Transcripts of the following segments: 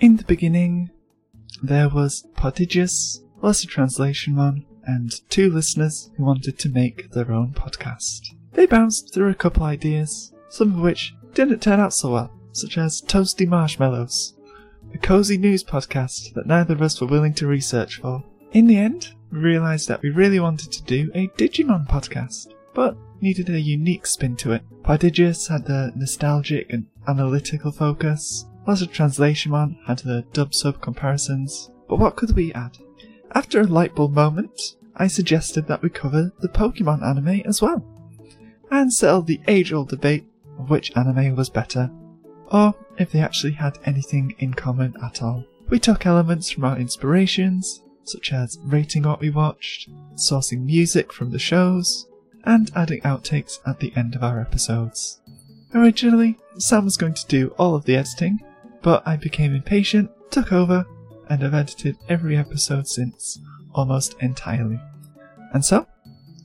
In the beginning, there was Podigious, plus a translation one, and two listeners who wanted to make their own podcast. They bounced through a couple ideas, some of which didn't turn out so well, such as Toasty Marshmallows, a cozy news podcast that neither of us were willing to research for. In the end, we realised that we really wanted to do a Digimon podcast, but needed a unique spin to it. Podigious had the nostalgic and analytical focus, whilst a translation one had the dub sub comparisons. But what could we add? After a lightbulb moment, I suggested that we cover the Pokemon anime as well, and settle the age old debate of which anime was better, or if they actually had anything in common at all. We took elements from our inspirations, such as rating what we watched, sourcing music from the shows, and adding outtakes at the end of our episodes. Originally, Sam was going to do all of the editing, but I became impatient, took over, and have edited every episode since, almost entirely. And so,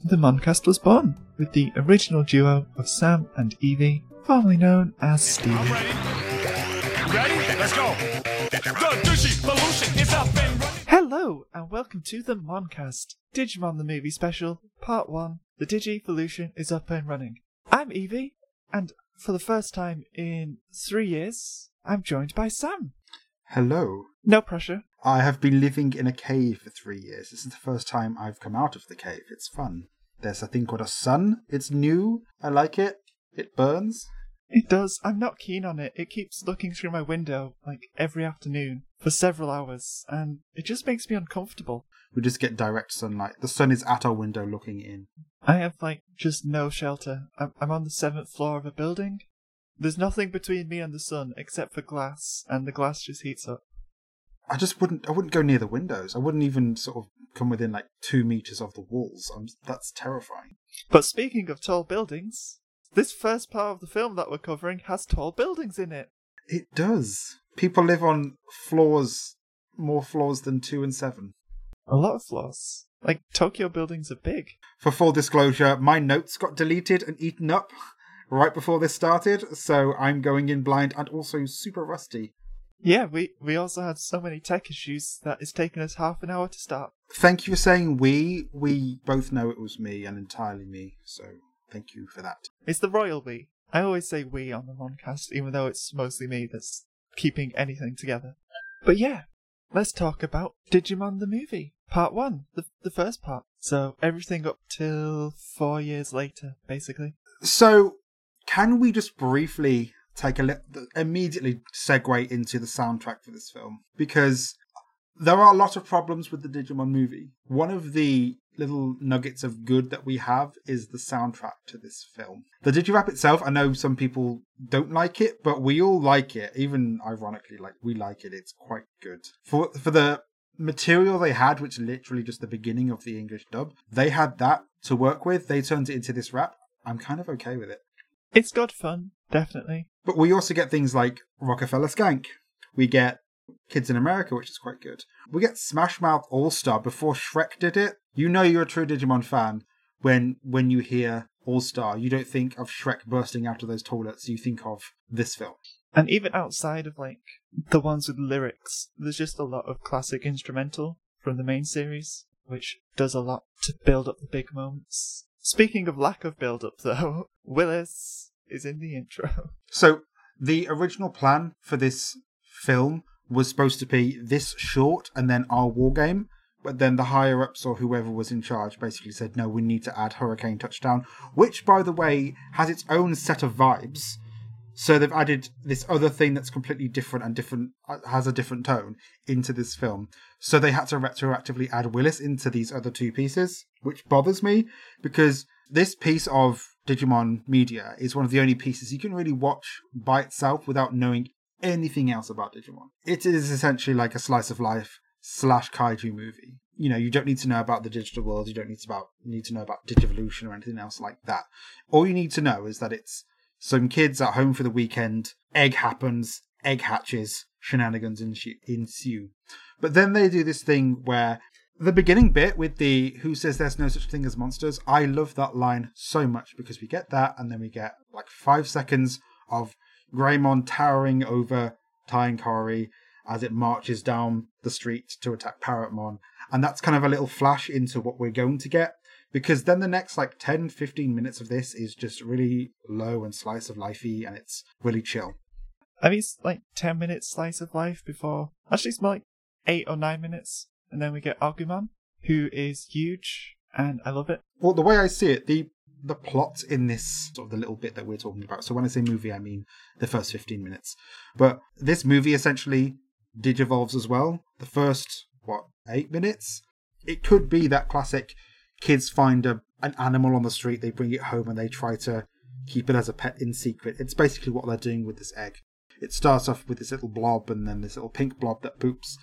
the Moncast was born, with the original duo of Sam and Evie, formerly known as Steve. I'm ready. Ready? Let's go. The Digivolution is up and running. Hello, and welcome to the Moncast, Digimon the Movie Special, Part 1. The Digivolution is up and running. I'm Evie, and for the first time in three years, I'm joined by Sam. Hello. No pressure. I have been living in a cave for three years. This is the first time I've come out of the cave. It's fun. There's a thing called a sun. It's new. I like it. It burns. It does. I'm not keen on it. It keeps looking through my window, like, every afternoon for several hours, and it just makes me uncomfortable. We just get direct sunlight. The sun is at our window looking in. I have, like, just no shelter. I'm, I'm on the seventh floor of a building. There's nothing between me and the sun except for glass, and the glass just heats up. I just wouldn't. I wouldn't go near the windows. I wouldn't even sort of come within like two meters of the walls. I'm, that's terrifying. But speaking of tall buildings, this first part of the film that we're covering has tall buildings in it. It does. People live on floors, more floors than two and seven. A lot of floors. Like, Tokyo buildings are big. For full disclosure, my notes got deleted and eaten up right before this started, so I'm going in blind and also super rusty. Yeah, we, we also had so many tech issues that it's taken us half an hour to start. Thank you for saying we. We both know it was me and entirely me, so thank you for that. It's the royal we. I always say we on the Moncast, even though it's mostly me that's keeping anything together. But yeah, let's talk about Digimon the movie. Part one, the, the first part. So everything up till four years later, basically. So, can we just briefly take a li- immediately segue into the soundtrack for this film? Because there are a lot of problems with the Digimon movie. One of the little nuggets of good that we have is the soundtrack to this film. The Digirap itself, I know some people don't like it, but we all like it. Even ironically, like we like it. It's quite good. For for the material they had, which literally just the beginning of the English dub, they had that to work with. They turned it into this rap. I'm kind of okay with it. It's got fun, definitely. But we also get things like Rockefeller Skank. We get Kids in America, which is quite good. We get Smash Mouth All Star before Shrek did it. You know you're a true Digimon fan when when you hear All Star. You don't think of Shrek bursting out of those toilets. You think of this film. And even outside of like the ones with lyrics, there's just a lot of classic instrumental from the main series, which does a lot to build up the big moments. Speaking of lack of build up though, Willis is in the intro. So the original plan for this film was supposed to be this short and then our war game. But then the higher ups or whoever was in charge basically said, no, we need to add Hurricane Touchdown, which, by the way, has its own set of vibes. So they've added this other thing that's completely different and different uh, has a different tone into this film. So they had to retroactively add Willis into these other two pieces, which bothers me because this piece of Digimon media is one of the only pieces you can really watch by itself without knowing anything else about Digimon. It is essentially like a slice of life slash kaiju movie. You know, you don't need to know about the digital world. You don't need to about need to know about Digivolution or anything else like that. All you need to know is that it's some kids at home for the weekend. Egg happens. Egg hatches. Shenanigans ensue. But then they do this thing where the beginning bit with the who says there's no such thing as monsters. I love that line so much because we get that, and then we get like five seconds of Greymon towering over Tai and Kari, as it marches down the street to attack Parrotmon. And that's kind of a little flash into what we're going to get. Because then the next like 10, 15 minutes of this is just really low and slice of lifey and it's really chill. I mean, it's like 10 minutes slice of life before. Actually, it's more like 8 or 9 minutes. And then we get Agumon, who is huge, and I love it. Well, the way I see it, the the plot in this sort of the little bit that we're talking about. So when I say movie, I mean the first 15 minutes. But this movie essentially digivolves as well. The first, what, eight minutes? It could be that classic kids find a, an animal on the street, they bring it home, and they try to keep it as a pet in secret. It's basically what they're doing with this egg. It starts off with this little blob and then this little pink blob that poops.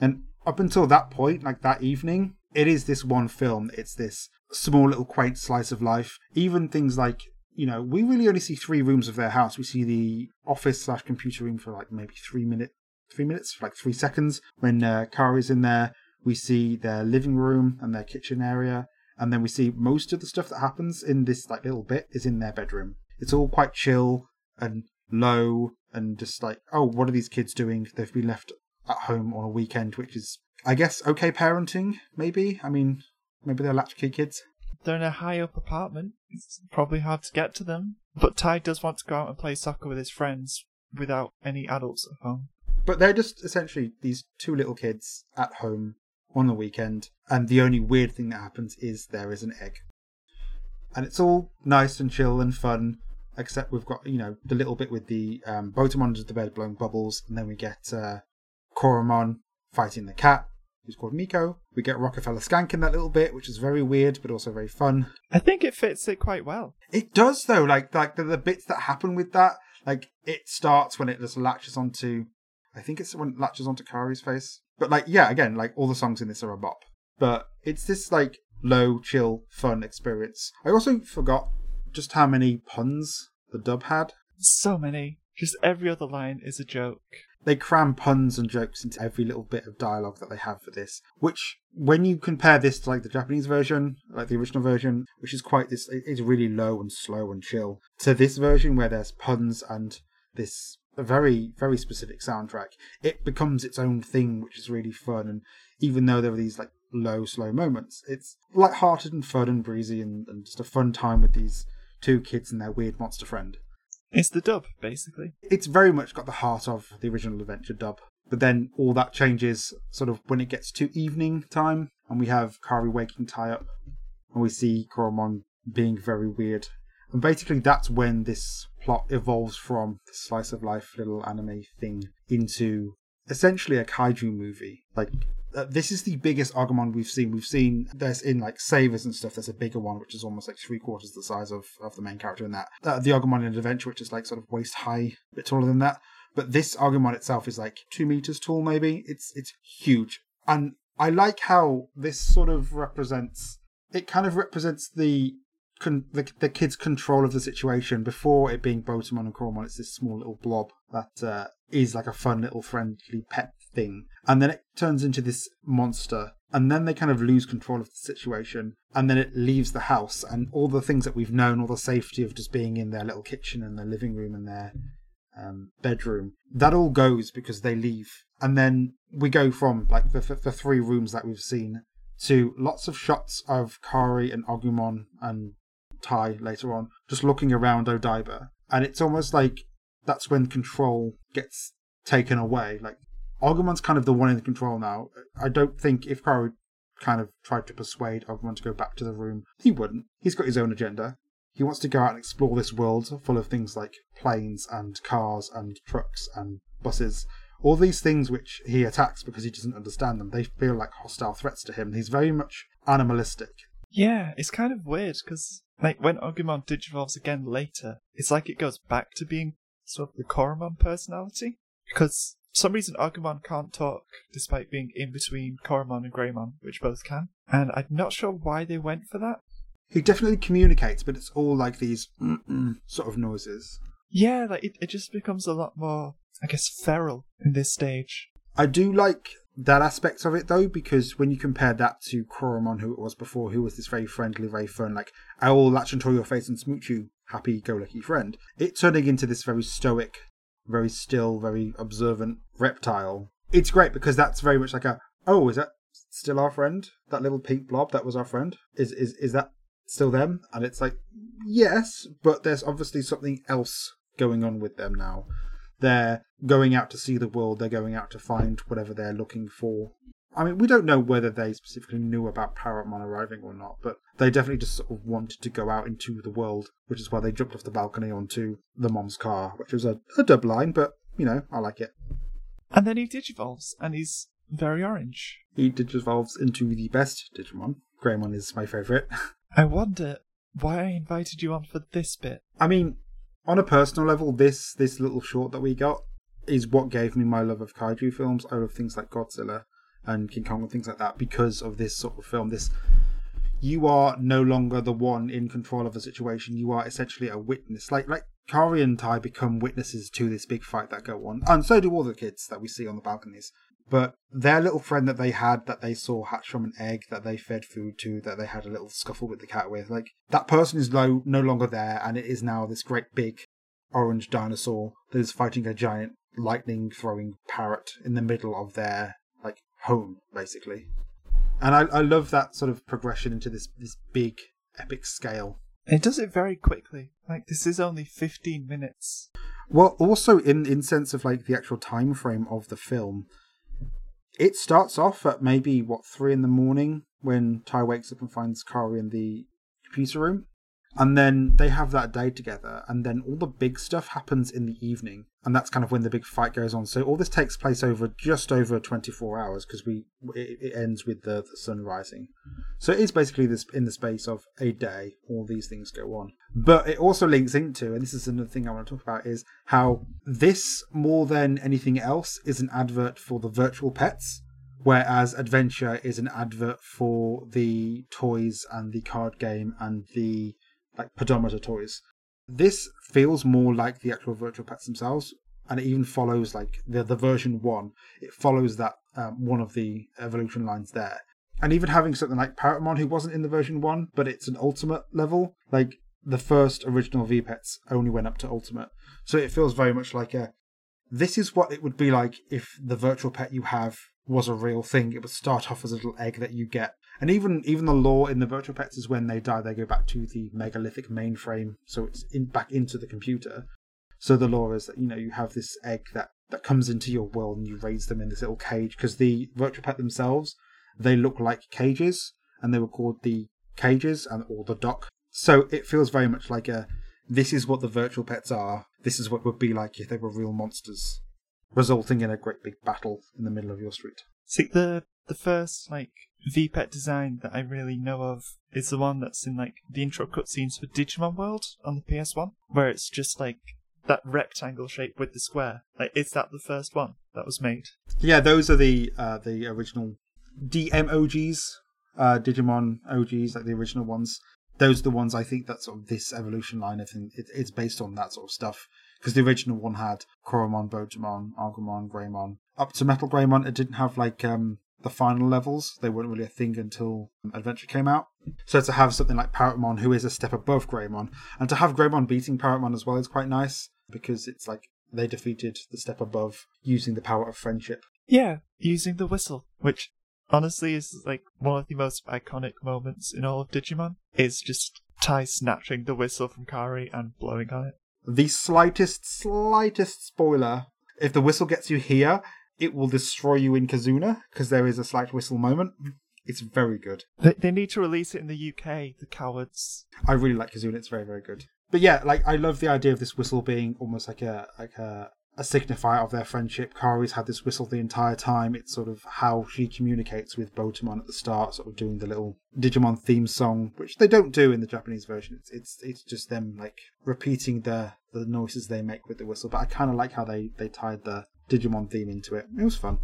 And up until that point, like that evening, it is this one film. It's this small little quaint slice of life. Even things like, you know, we really only see three rooms of their house. We see the office slash computer room for like maybe three minute, three minutes, like three seconds. When uh, Kari's in there, we see their living room and their kitchen area, and then we see most of the stuff that happens in this like little bit is in their bedroom. It's all quite chill and low and just like, oh, what are these kids doing? They've been left at home on a weekend, which is, I guess, okay parenting, maybe. I mean, maybe they're latchkey kids. They're in a high up apartment. It's probably hard to get to them. But Tai does want to go out and play soccer with his friends without any adults at home. But they're just essentially these two little kids at home on the weekend, and the only weird thing that happens is there is an egg. And it's all nice and chill and fun, except we've got, you know, the little bit with the um, Botamon under the bed blowing bubbles, and then we get uh, Koromon fighting the cat, who's called Miko. We get Rockefeller Skank in that little bit, which is very weird, but also very fun. I think it fits it quite well. It does though, like like the, the bits that happen with that, like it starts when it just latches onto I think it's when it latches onto Kari's face. But like yeah, again, like all the songs in this are a bop. But it's this like low, chill, fun experience. I also forgot just how many puns the dub had. So many. Just every other line is a joke. They cram puns and jokes into every little bit of dialogue that they have for this, which when you compare this to like the Japanese version, like the original version, which is quite this it's really low and slow and chill, to this version where there's puns and this very very specific soundtrack, it becomes its own thing, which is really fun. And even though there are these like low slow moments, it's light-hearted and fun and breezy and, and just a fun time with these two kids and their weird monster friend. It's the dub, basically. It's very much got the heart of the original adventure dub. But then all that changes sort of when it gets to evening time and we have Kari waking Tai up and we see Koromon being very weird. And basically that's when this plot evolves from the slice of life little anime thing into essentially a kaiju movie. Like uh, this is the biggest Agumon we've seen. We've seen there's in like Savers and stuff. There's a bigger one, which is almost like three quarters the size of, of the main character in that. Uh, the Agumon in Adventure, which is like sort of waist high, a bit taller than that. But this Agumon itself is like two meters tall, maybe. It's it's huge, and I like how this sort of represents. It kind of represents the Con, the, the kid's control of the situation before it being Botamon and Koromon. It's this small little blob that uh, is like a fun little friendly pet thing. And then it turns into this monster. And then they kind of lose control of the situation. And then it leaves the house. And all the things that we've known, all the safety of just being in their little kitchen and their living room and their um, bedroom, that all goes because they leave. And then we go from like the, the three rooms that we've seen to lots of shots of Kari and Agumon and Tai later on, just looking around Odaiba. And it's almost like that's when control gets taken away. Like Agumon's kind of the one in control now. I don't think if Kari kind of tried to persuade Agumon to go back to the room, he wouldn't. He's got his own agenda. He wants to go out and explore this world full of things like planes and cars and trucks and buses. All these things which he attacks because he doesn't understand them. They feel like hostile threats to him. He's very much animalistic. Yeah, it's kind of weird because like when Agumon digivolves again later, it's like it goes back to being sort of the Koromon personality because for some reason Agumon can't talk despite being in between Koromon and Greymon, which both can. And I'm not sure why they went for that. He definitely communicates, but it's all like these sort of noises. Yeah, like it, it just becomes a lot more, I guess, feral in this stage. I do like that aspect of it though, because when you compare that to Koromon, who it was before, who was this very friendly, very fun, like I will latch onto your face and smooch you, happy-go-lucky friend, it turning into this very stoic, very still, very observant reptile it's great because that's very much like a oh, is that still our friend? That little pink blob that was our friend? Is is is that still them? And it's like yes, but there's obviously something else going on with them now. They're going out to see the world. They're going out to find whatever they're looking for. I mean, we don't know whether they specifically knew about Parrotmon arriving or not, but they definitely just sort of wanted to go out into the world, which is why they jumped off the balcony onto the mom's car, which was a, a dub line, but, you know, I like it. And then he digivolves, and he's very orange. He digivolves into the best Digimon. Greymon is my favourite. I wonder why I invited you on for this bit. I mean, on a personal level, this this little short that we got is what gave me my love of kaiju films. I love things like Godzilla and King Kong and things like that because of this sort of film. This you are no longer the one in control of a situation. You are essentially a witness. Like like Kari and Tai become witnesses to this big fight that go on, and so do all the kids that we see on the balconies. But their little friend that they had, that they saw hatch from an egg, that they fed food to, that they had a little scuffle with the cat with, like that person is no no longer there, and it is now this great big orange dinosaur that is fighting a giant lightning throwing parrot in the middle of their like home, basically. And I, I love that sort of progression into this this big epic scale. It does it very quickly. Like this is only fifteen minutes. Well, also in in sense of like the actual time frame of the film, it starts off at maybe what three in the morning when Tai wakes up and finds Kari in the computer room, and then they have that day together, and then all the big stuff happens in the evening, and that's kind of when the big fight goes on. So all this takes place over just over twenty four hours because we it, it ends with the, the sun rising. So it is basically this in the space of a day, all these things go on. But it also links into, and this is another thing I want to talk about, is how this more than anything else is an advert for the virtual pets. Whereas Adventure is an advert for the toys and the card game and the like pedometer toys. This feels more like the actual virtual pets themselves, and it even follows like the the version one. It follows that um, one of the evolution lines there, and even having something like Parrotmon, who wasn't in the version one, but it's an ultimate level. Like the first original V pets only went up to ultimate, so it feels very much like a. This is what it would be like if the virtual pet you have was a real thing. It would start off as a little egg that you get and even even the lore in the virtual pets is when they die, they go back to the megalithic mainframe, so it's in back into the computer. So the lore is that you know you have this egg that that comes into your world and you raise them in this little cage because the virtual pet themselves they look like cages and they were called the cages and or the dock. So it feels very much like a this is what the virtual pets are. This is what would be like if they were real monsters, resulting in a great big battle in the middle of your street. See the the first like VPET design that I really know of is the one that's in like the intro cutscenes for Digimon World on the PS1, where it's just like that rectangle shape with the square. Like, is that the first one that was made? Yeah, those are the uh, the original DMOGs, uh, Digimon OGs, like the original ones. Those are the ones I think that sort of this evolution line. I think it, it's based on that sort of stuff because the original one had Koromon, Botamon, Agumon, Greymon. Up to Metal Greymon, it didn't have like um the final levels. They weren't really a thing until um, Adventure came out. So to have something like Parrotmon, who is a step above Greymon, and to have Greymon beating Parrotmon as well is quite nice because it's like they defeated the step above using the power of friendship. Yeah, using the whistle, which honestly is like one of the most iconic moments in all of Digimon. Is just Tai snatching the whistle from Kari and blowing on it. The slightest, slightest spoiler if the whistle gets you here, it will destroy you in Kizuna because there is a slight whistle moment. It's very good. They, they need to release it in the UK, the cowards. I really like Kizuna. It's very very good. But yeah, like I love the idea of this whistle being almost like a like a a signifier of their friendship. Kari's had this whistle the entire time. It's sort of how she communicates with Botamon at the start, sort of doing the little Digimon theme song, which they don't do in the Japanese version. It's it's it's just them like repeating the the noises they make with the whistle. But I kind of like how they they tied the Digimon theme into it. It was fun.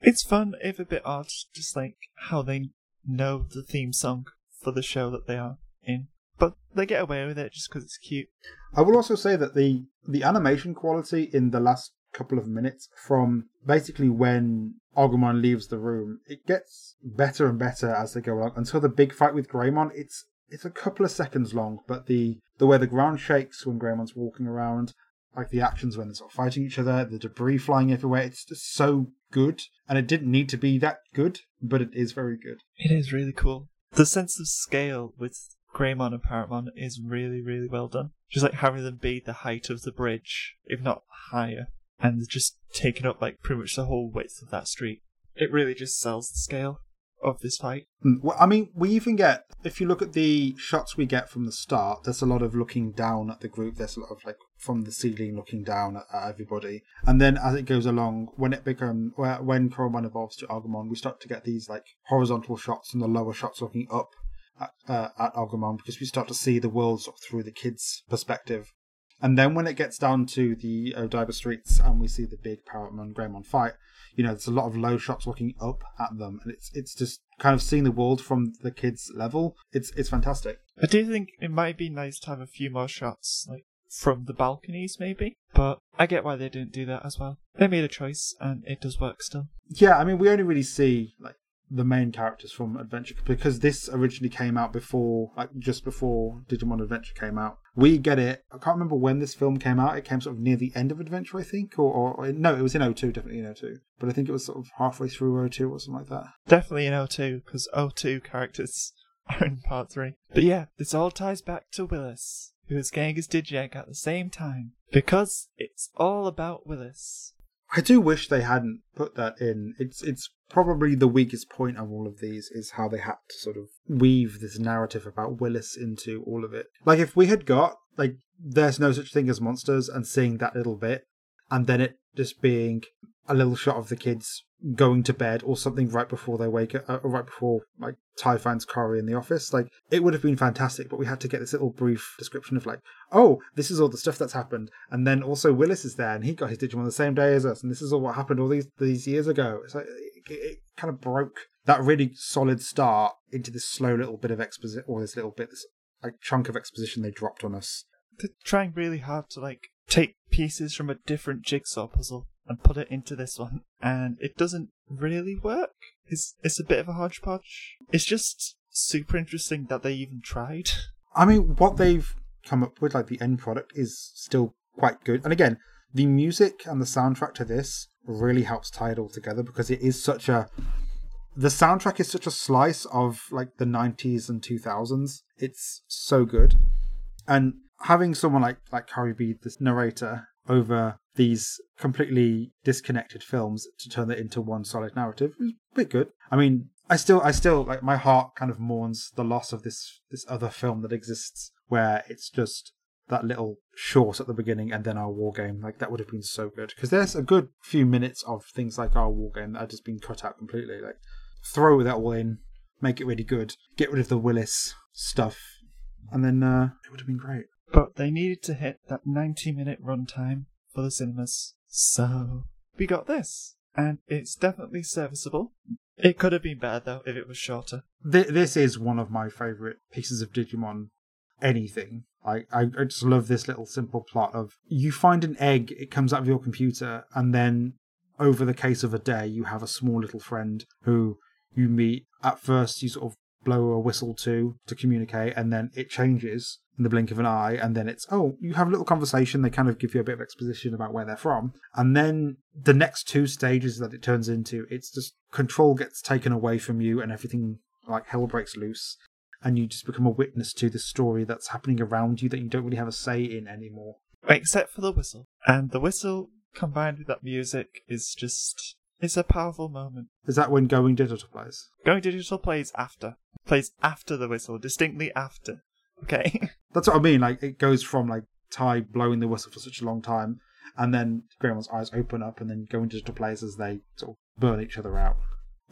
It's fun, if a bit odd, just like how they know the theme song for the show that they are in. But they get away with it just because it's cute. I will also say that the the animation quality in the last couple of minutes from basically when Agumon leaves the room, it gets better and better as they go along until the big fight with Greymon. It's it's a couple of seconds long, but the the way the ground shakes when Greymon's walking around, like the actions when they're sort of fighting each other, the debris flying everywhere, it's just so good, and it didn't need to be that good, but it is very good. It is really cool. The sense of scale with Greymon and Parrotmon is really, really well done. Just like having them be the height of the bridge, if not higher, and just taking up like pretty much the whole width of that street. It really just sells the scale of this fight. Mm, Well, I mean, we even get if you look at the shots we get from the start. There's a lot of looking down at the group. There's a lot of like from the ceiling looking down at, at everybody, and then as it goes along, when it becomes when Koromon evolves to Agumon, we start to get these like horizontal shots and the lower shots looking up at, uh, at Agumon because we start to see the world sort of through the kids' perspective. And then when it gets down to the Odaiba streets and we see the big Parrotmon Greymon fight, you know, there's a lot of low shots looking up at them, and it's it's just kind of seeing the world from the kids' level. It's it's fantastic. I do think it might be nice to have a few more shots, like from the balconies, maybe. But I get why they didn't do that as well. They made a choice, and it does work still. Yeah, I mean, we only really see like the main characters from Adventure because this originally came out before, like just before Digimon Adventure came out. We get it. I can't remember when this film came out. It came sort of near the end of Adventure, I think, or, or, or no, it was in 02, definitely in 02. But I think it was sort of halfway through 02 or something like that. Definitely in 02, because 02 characters are in part 3. But yeah, this all ties back to Willis, who is getting his at the same time, because it's all about Willis. I do wish they hadn't put that in. It's it's probably the weakest point of all of these is how they had to sort of weave this narrative about Willis into all of it. Like if we had got like there's no such thing as monsters and seeing that little bit and then it just being a little shot of the kids going to bed or something right before they wake up, uh, or right before like Tai finds Kari in the office. Like it would have been fantastic, but we had to get this little brief description of like, oh, this is all the stuff that's happened, and then also Willis is there and he got his Digimon the same day as us, and this is all what happened all these these years ago. So it, it, it kind of broke that really solid start into this slow little bit of exposition, or this little bit, this like chunk of exposition they dropped on us. They're trying really hard to like take pieces from a different jigsaw puzzle and put it into this one, and it doesn't really work. It's it's a bit of a hodgepodge. It's just super interesting that they even tried. I mean, what they've come up with, like the end product, is still quite good. And again, the music and the soundtrack to this really helps tie it all together because it is such a. The soundtrack is such a slice of like the 90s and 2000s. It's so good. And having someone like like Kari be this narrator over these completely disconnected films to turn it into one solid narrative. Is a bit good. I mean, I still I still like my heart kind of mourns the loss of this this other film that exists where it's just that little short at the beginning and then our war game. Like that would have been so good. Because there's a good few minutes of things like our war game that have just been cut out completely. Like throw that all in make it really good get rid of the willis stuff and then uh it would have been great But they needed to hit that 90 minute runtime for the cinemas. So we got this. And it's definitely serviceable. It could have been better though if it was shorter. Th- this is one of my favorite pieces of Digimon anything. I, I I just love this little simple plot of you find an egg, it comes out of your computer, and then over the case of a day, you have a small little friend who you meet. At first, you sort of blow a whistle to to communicate, and then it changes in the blink of an eye, and then it's oh, you have a little conversation. They kind of give you a bit of exposition about where they're from, and then the next two stages that it turns into, it's just control gets taken away from you, and everything like hell breaks loose and you just become a witness to the story that's happening around you that you don't really have a say in anymore. Except for the whistle. And the whistle combined with that music is just. It's a powerful moment. Is that when going digital plays? Going digital plays after. Plays after the whistle, distinctly after. Okay? That's what I mean. Like it goes from like Tai blowing the whistle for such a long time, and then Greymon's eyes open up, and then go into plays as they sort of burn each other out.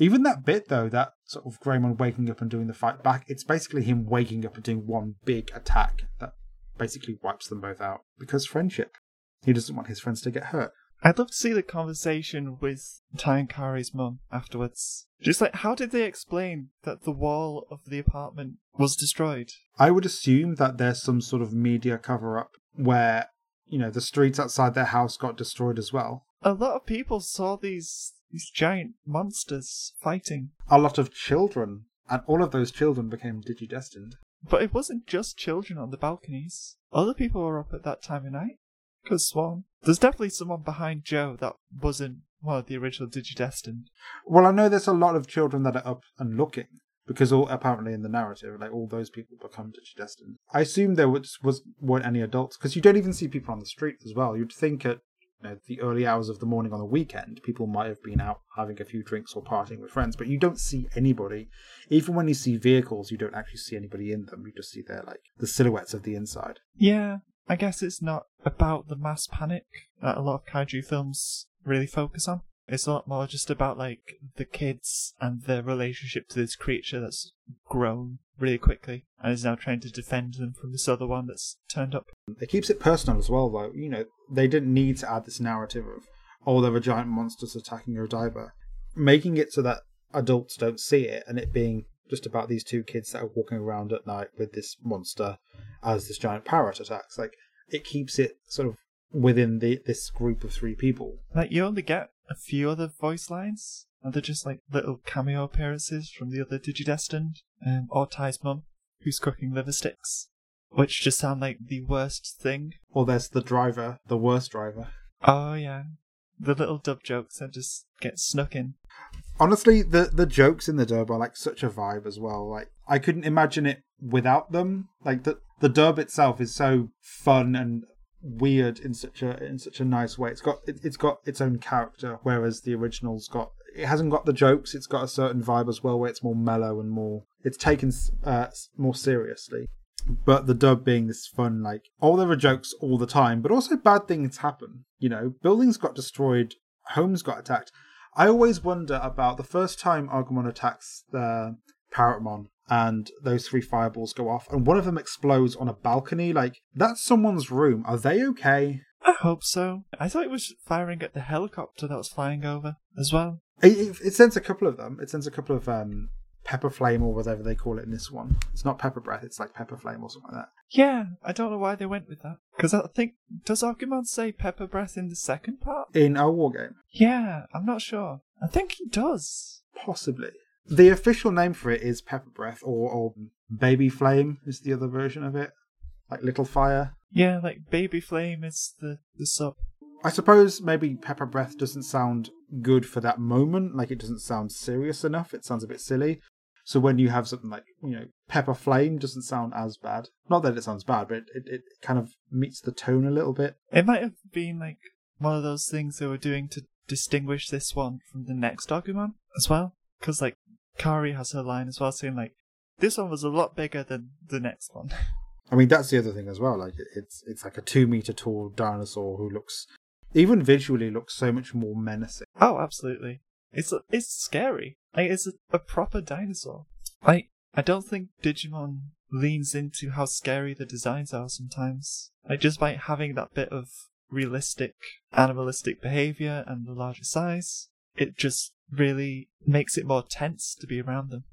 Even that bit though, that sort of Greymon waking up and doing the fight back, it's basically him waking up and doing one big attack that basically wipes them both out because friendship. He doesn't want his friends to get hurt. I'd love to see the conversation with Tai and Kari's mum afterwards. Just like, how did they explain that the wall of the apartment was destroyed? I would assume that there's some sort of media cover up where, you know, the streets outside their house got destroyed as well. A lot of people saw these these giant monsters fighting, A lot of children, and all of those children became digidestined. but it wasn't just children on the balconies. Other people were up at that time of night. Cause Swan, there's definitely someone behind Joe that wasn't one of the original Digidestined. Well, I know there's a lot of children that are up and looking because all apparently in the narrative, like all those people become digidestined. I assume there was, was weren't any adults because you don't even see people on the street as well. You'd think at you know, the early hours of the morning on the weekend, people might have been out having a few drinks or partying with friends, but you don't see anybody. Even when you see vehicles, you don't actually see anybody in them. You just see their like the silhouettes of the inside. Yeah, I guess it's not about the mass panic that a lot of kaiju films really focus on. It's a lot more just about like the kids and their relationship to this creature that's grown really quickly and is now trying to defend them from this other one that's turned up. It keeps it personal as well, though. You know, they didn't need to add this narrative of oh, there were giant monsters attacking Odaiba, making it so that adults don't see it and it being just about these two kids that are walking around at night with this monster as this giant parrot attacks. Like it keeps it sort of within the this group of three people. Like you only get a few other voice lines, and they're just like little cameo appearances from the other Digidestined, um, or Tai's mum, who's cooking liver sticks, which just sound like the worst thing. Or there's the driver, the worst driver. Oh yeah, the little dub jokes that just get snuck in. Honestly, the the jokes in the dub are like such a vibe as well. Like I couldn't imagine it without them. Like the the dub itself is so fun and weird in such a in such a nice way. It's got it, it's got its own character, whereas the original's got it hasn't got the jokes. It's got a certain vibe as well, where it's more mellow and more it's taken uh, more seriously. But the dub being this fun, like all there are jokes all the time, but also bad things happen. You know, buildings got destroyed, homes got attacked. I always wonder about the first time Agumon attacks the Parrotmon and those three fireballs go off, and one of them explodes on a balcony. Like, that's someone's room. Are they okay? I hope so. I thought it was firing at the helicopter that was flying over as well. It, it, it sends a couple of them. It sends a couple of um, pepper flame or whatever they call it in this one. It's not pepper breath. It's like pepper flame or something like that. Yeah, I don't know why they went with that. Because I think does Agumon say pepper breath in the second part? In our war game, Yeah, I'm not sure. I think he does. possibly. The official name for it is pepper breath, or, or baby flame is the other version of it, like little fire. Yeah, like baby flame is the the sub. I suppose maybe pepper breath doesn't sound good for that moment. Like it doesn't sound serious enough. It sounds a bit silly. So when you have something like you know pepper flame, doesn't sound as bad. Not that it sounds bad, but it, it, it kind of meets the tone a little bit. It might have been like one of those things they were doing to distinguish this one from the next Agumon as well. Because like Kari has her line as well, saying like this one was a lot bigger than the next one. I mean that's the other thing as well. Like it's it's like a two meter tall dinosaur who looks even visually looks so much more menacing. Oh, absolutely. It's it's scary. Like it's a, a proper dinosaur. Like I don't think Digimon leans into how scary the designs are sometimes. Like just by having that bit of realistic animalistic behavior and the larger size, it just really makes it more tense to be around them.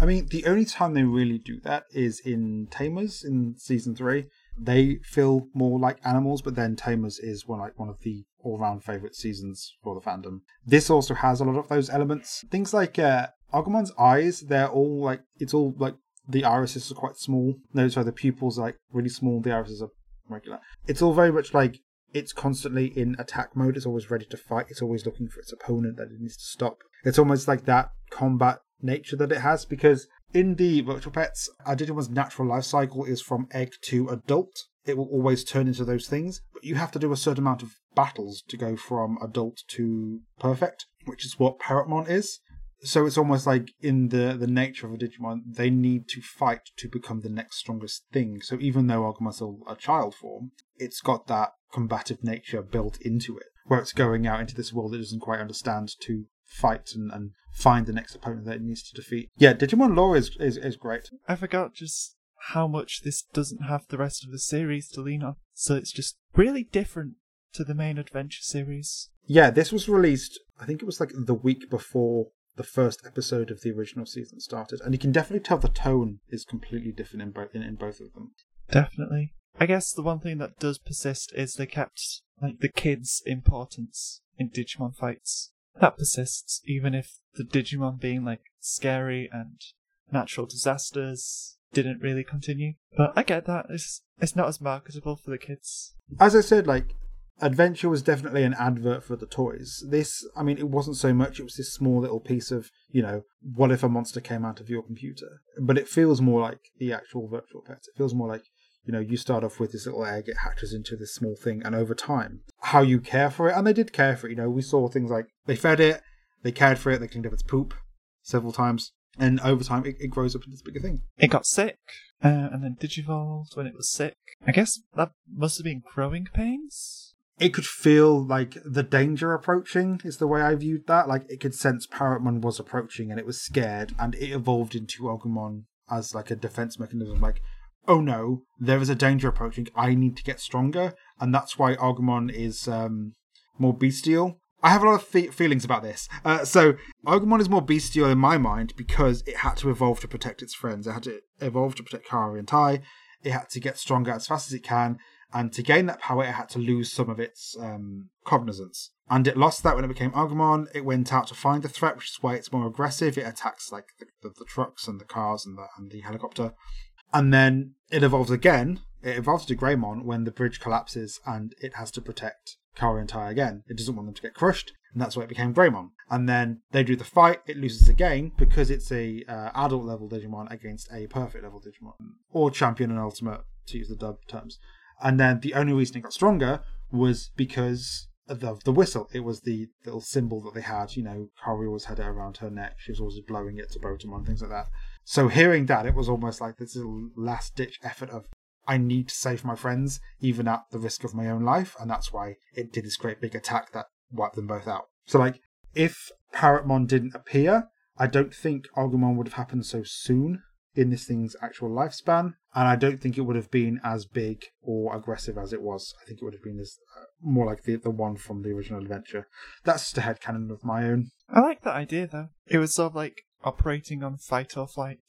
I mean, the only time they really do that is in Tamers in season three. They feel more like animals, but then Tamers is one like one of the all-round favorite seasons for the fandom. This also has a lot of those elements. Things like uh, Agumon's eyes, they're all like it's all like the irises are quite small. No, sorry, the pupils are like really small. The irises are regular. It's all very much like it's constantly in attack mode. It's always ready to fight. It's always looking for its opponent that it needs to stop. It's almost like that combat nature that it has because in the virtual pets, Digimon's natural life cycle is from egg to adult. It will always turn into those things, but you have to do a certain amount of battles to go from adult to perfect, which is what Parrotmon is. So it's almost like in the, the nature of a Digimon, they need to fight to become the next strongest thing. So even though still a child form, it's got that combative nature built into it, where it's going out into this world it doesn't quite understand to fight and, and find the next opponent that it needs to defeat. Yeah, Digimon lore is, is, is great. I forgot just how much this doesn't have the rest of the series to lean on. So it's just really different to the main adventure series. Yeah, this was released, I think it was like the week before the first episode of the original season started, and you can definitely tell the tone is completely different in both in, in both of them. Definitely. I guess the one thing that does persist is they kept like the kids' importance in Digimon fights. That persists, even if the Digimon being like scary and natural disasters didn't really continue. But I get that. It's it's not as marketable for the kids. As I said, like Adventure was definitely an advert for the toys. This, I mean, it wasn't so much. It was this small little piece of, you know, what if a monster came out of your computer? But it feels more like the actual virtual pet. It feels more like, you know, you start off with this little egg, it hatches into this small thing, and over time, how you care for it. And they did care for it. You know, we saw things like they fed it, they cared for it, they cleaned up its poop several times, and over time, it, it grows up into this bigger thing. It got sick, uh, and then digivolved when it was sick. I guess that must have been growing pains. it could feel like the danger approaching is the way I viewed that. Like it could sense Parrotmon was approaching and it was scared and it evolved into Agumon as like a defense mechanism. Like, oh no, there is a danger approaching. I need to get stronger. And that's why Agumon is um, more bestial. I have a lot of fe- feelings about this. Uh, so Agumon is more bestial in my mind because it had to evolve to protect its friends. It had to evolve to protect Kari and Tai. It had to get stronger as fast as it can. And to gain that power, it had to lose some of its um, cognizance. And it lost that when it became Agumon. It went out to find the threat, which is why it's more aggressive. It attacks like the, the, the trucks and the cars and the, and the helicopter. And then it evolves again. It evolves to Greymon when the bridge collapses and it has to protect Kari and Tai again. It doesn't want them to get crushed, and that's why it became Greymon. And then they do the fight. It loses again because it's a uh, adult level Digimon against a perfect level Digimon, or champion and ultimate to use the dub terms. And then the only reason it got stronger was because of the, the whistle. It was the little symbol that they had. You know, Kari always had it around her neck. She was always blowing it to Botamon, things like that. So hearing that, it was almost like this little last ditch effort of I need to save my friends, even at the risk of my own life, and that's why it did this great big attack that wiped them both out. So, like, if Parrotmon didn't appear, I don't think Agumon would have happened so soon in this thing's actual lifespan, and I don't think it would have been as big or aggressive as it was. I think it would have been this, uh, more like the the one from the original adventure. That's just a headcanon of my own. I like that idea though. It was sort of like operating on fight or flight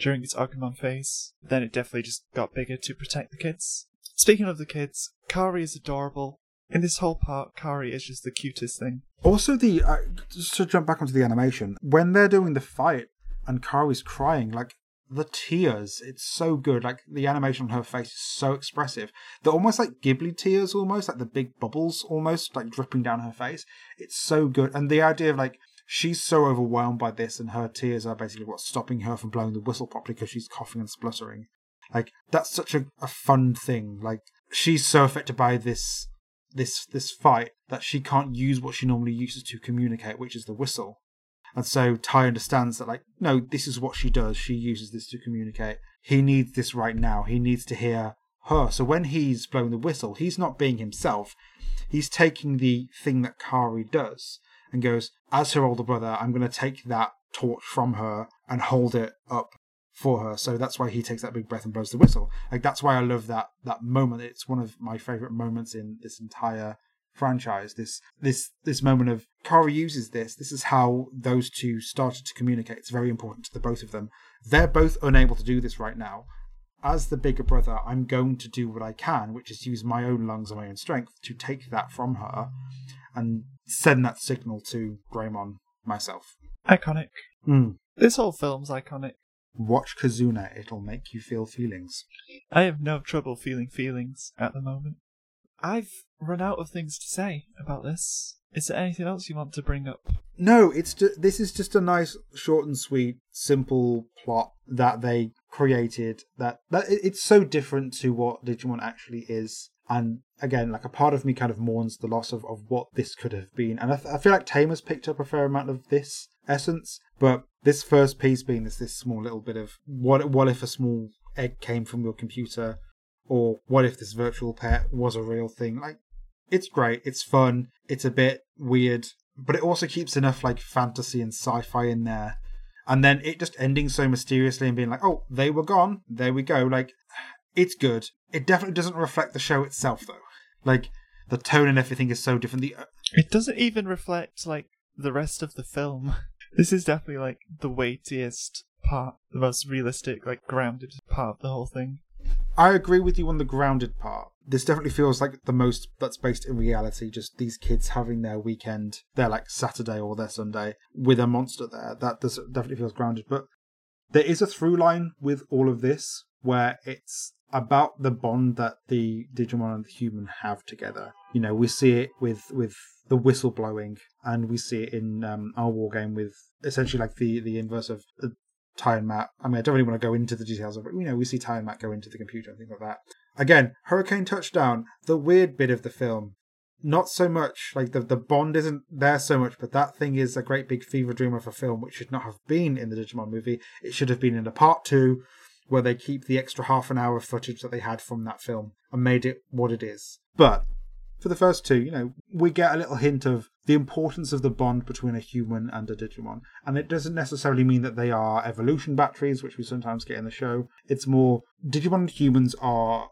during its Agumon phase. Then it definitely just got bigger to protect the kids. Speaking of the kids, Kari is adorable. In this whole part, Kari is just the cutest thing. Also, the uh, just to jump back onto the animation, when they're doing the fight and Kari's crying, like the tears, it's so good. Like the animation on her face is so expressive. They're almost like Ghibli tears, almost like the big bubbles, almost like dripping down her face. It's so good, and the idea of like she's so overwhelmed by this, and her tears are basically what's stopping her from blowing the whistle properly because she's coughing and spluttering. Like that's such a, a fun thing. Like she's so affected by this this this fight that she can't use what she normally uses to communicate, which is the whistle. And so Tai understands that, like, no, this is what she does. She uses this to communicate. He needs this right now. He needs to hear her. So when he's blowing the whistle, he's not being himself. He's taking the thing that Kari does and goes, as her older brother, I'm going to take that torch from her and hold it up for her. So that's why he takes that big breath and blows the whistle. Like that's why I love that that moment. It's one of my favorite moments in this entire franchise. This this this moment of Kari uses this. This is how those two started to communicate. It's very important to the both of them. They're both unable to do this right now. As the bigger brother, I'm going to do what I can, which is use my own lungs and my own strength to take that from her and send that signal to Greymon myself. Iconic. Mm. This whole film's iconic. Watch Kizuna, it'll make you feel feelings. I have no trouble feeling feelings at the moment. I've run out of things to say about this. Is there anything else you want to bring up? No, it's ju- this is just a nice, short and sweet, simple plot that they created. That that it's so different to what Digimon actually is. And again, like a part of me kind of mourns the loss of, of what this could have been. And I, th- I feel like Tamer's picked up a fair amount of this essence. But this first piece being this this small little bit of what what if a small egg came from your computer, or what if this virtual pet was a real thing? Like it's great, it's fun, it's a bit weird, but it also keeps enough like fantasy and sci-fi in there. And then it just ending so mysteriously and being like, "Oh, they were gone. There we go." Like it's good. It definitely doesn't reflect the show itself though. Like the tone and everything is so different. The uh, It doesn't even reflect like the rest of the film. This is definitely like the weightiest part, the most realistic, like grounded part of the whole thing. I agree with you on the grounded part. This definitely feels like the most that's based in reality. Just these kids having their weekend, their like Saturday or their Sunday with a monster there. That does definitely feels grounded. But there is a through line with all of this where it's about the bond that the Digimon and the human have together. You know, we see it with with the whistle blowing, and we see it in um, our war game with essentially like the the inverse of uh, Tai and Matt. I mean, I don't really want to go into the details of it. You know, we see Tai and Matt go into the computer and things like that. Again, Hurricane Touchdown, the weird bit of the film. Not so much like the the bond isn't there so much, but that thing is a great big fever dream of a film, which should not have been in the Digimon movie. It should have been in a part two, where they keep the extra half an hour of footage that they had from that film and made it what it is. But for the first two, you know, we get a little hint of the importance of the bond between a human and a Digimon. And it doesn't necessarily mean that they are evolution batteries, which we sometimes get in the show. It's more Digimon and humans are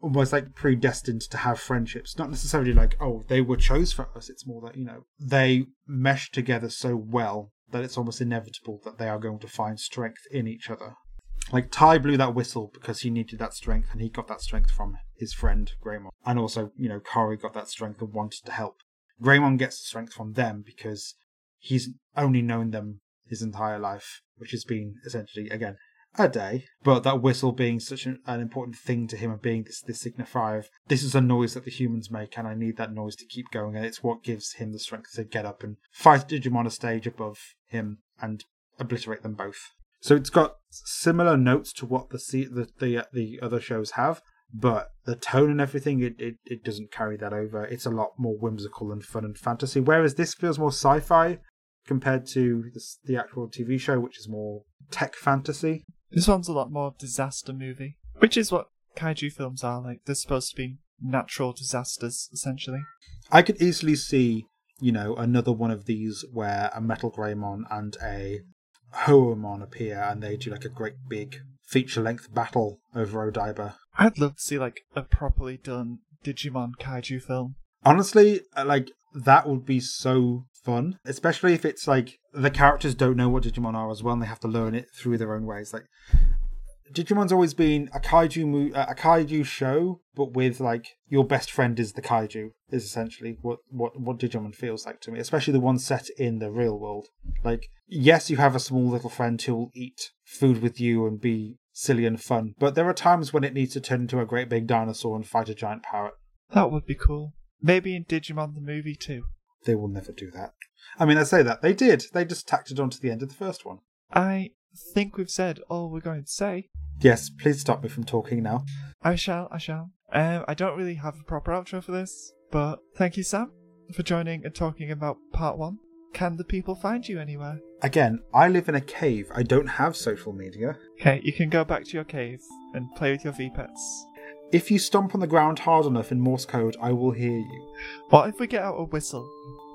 almost like predestined to have friendships. Not necessarily like, oh, they were chose for us. It's more that, you know, they mesh together so well that it's almost inevitable that they are going to find strength in each other. Like Tai blew that whistle because he needed that strength, and he got that strength from his friend Greymon. And also, you know, Kari got that strength and wanted to help. Greymon gets the strength from them because he's only known them his entire life, which has been essentially again a day. But that whistle being such an, an important thing to him and being this this signifier of this is a noise that the humans make, and I need that noise to keep going, and it's what gives him the strength to get up and fight Digimon a stage above him and obliterate them both. So it's got similar notes to what the the the, uh, the other shows have, but the tone and everything it, it, it doesn't carry that over. It's a lot more whimsical and fun and fantasy. Whereas this feels more sci-fi compared to the, the actual TV show, which is more tech fantasy. This one's a lot more disaster movie, which is what kaiju films are like. They're supposed to be natural disasters, essentially. I could easily see, you know, another one of these where a Metal Greymon and a Hoemon appear and they do like a great big feature length battle over Odaiba. I'd love to see like a properly done Digimon kaiju film. Honestly, uh, like that would be so fun, especially if it's like the characters don't know what Digimon are as well, and they have to learn it through their own ways. Like Digimon's always been a kaiju mo- uh, a kaiju show, but with like your best friend is the kaiju is essentially what what what Digimon feels like to me, especially the one set in the real world. Like yes, you have a small little friend who will eat food with you and be silly and fun, but there are times when it needs to turn into a great big dinosaur and fight a giant parrot. That would be cool. Maybe in Digimon the movie too. They will never do that. I mean, I say that they did. They just tacked it onto the end of the first one. I think we've said all we're going to say. Yes, please stop me from talking now. I shall, I shall. Um, I don't really have a proper outro for this, but thank you, Sam, for joining and talking about part one. Can the people find you anywhere? Again, I live in a cave. I don't have social media. Okay, you can go back to your cave and play with your V-Pets. If you stomp on the ground hard enough in Morse code, I will hear you. What if we get out a whistle?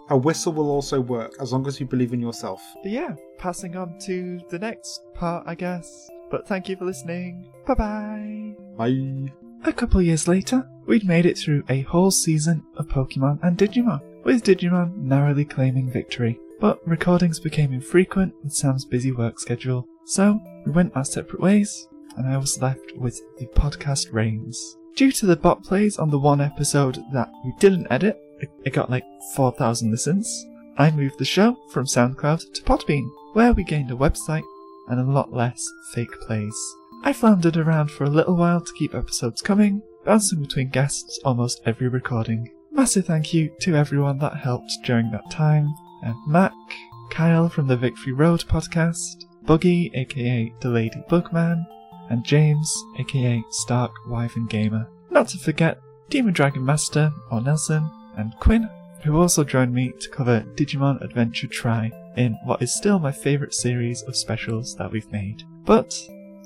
A whistle will also work as long as you believe in yourself. But yeah, passing on to the next part, I guess. But thank you for listening. Bye bye. Bye. A couple years later, we'd made it through a whole season of Pokemon and Digimon, with Digimon narrowly claiming victory. But recordings became infrequent with Sam's busy work schedule, so we went our separate ways, and I was left with the podcast reins. Due to the bot plays on the one episode that we didn't edit, it got like 4,000 listens. I moved the show from SoundCloud to Podbean, where we gained a website and a lot less fake plays. I floundered around for a little while to keep episodes coming, bouncing between guests almost every recording. Massive thank you to everyone that helped during that time, and Mac, Kyle from the Victory Road podcast, Buggy aka the Lady Bugman, and James aka Stark Wyvern Gamer. Not to forget Demon Dragon Master or Nelson, and Quinn, who also joined me to cover Digimon Adventure Tri in what is still my favourite series of specials that we've made. But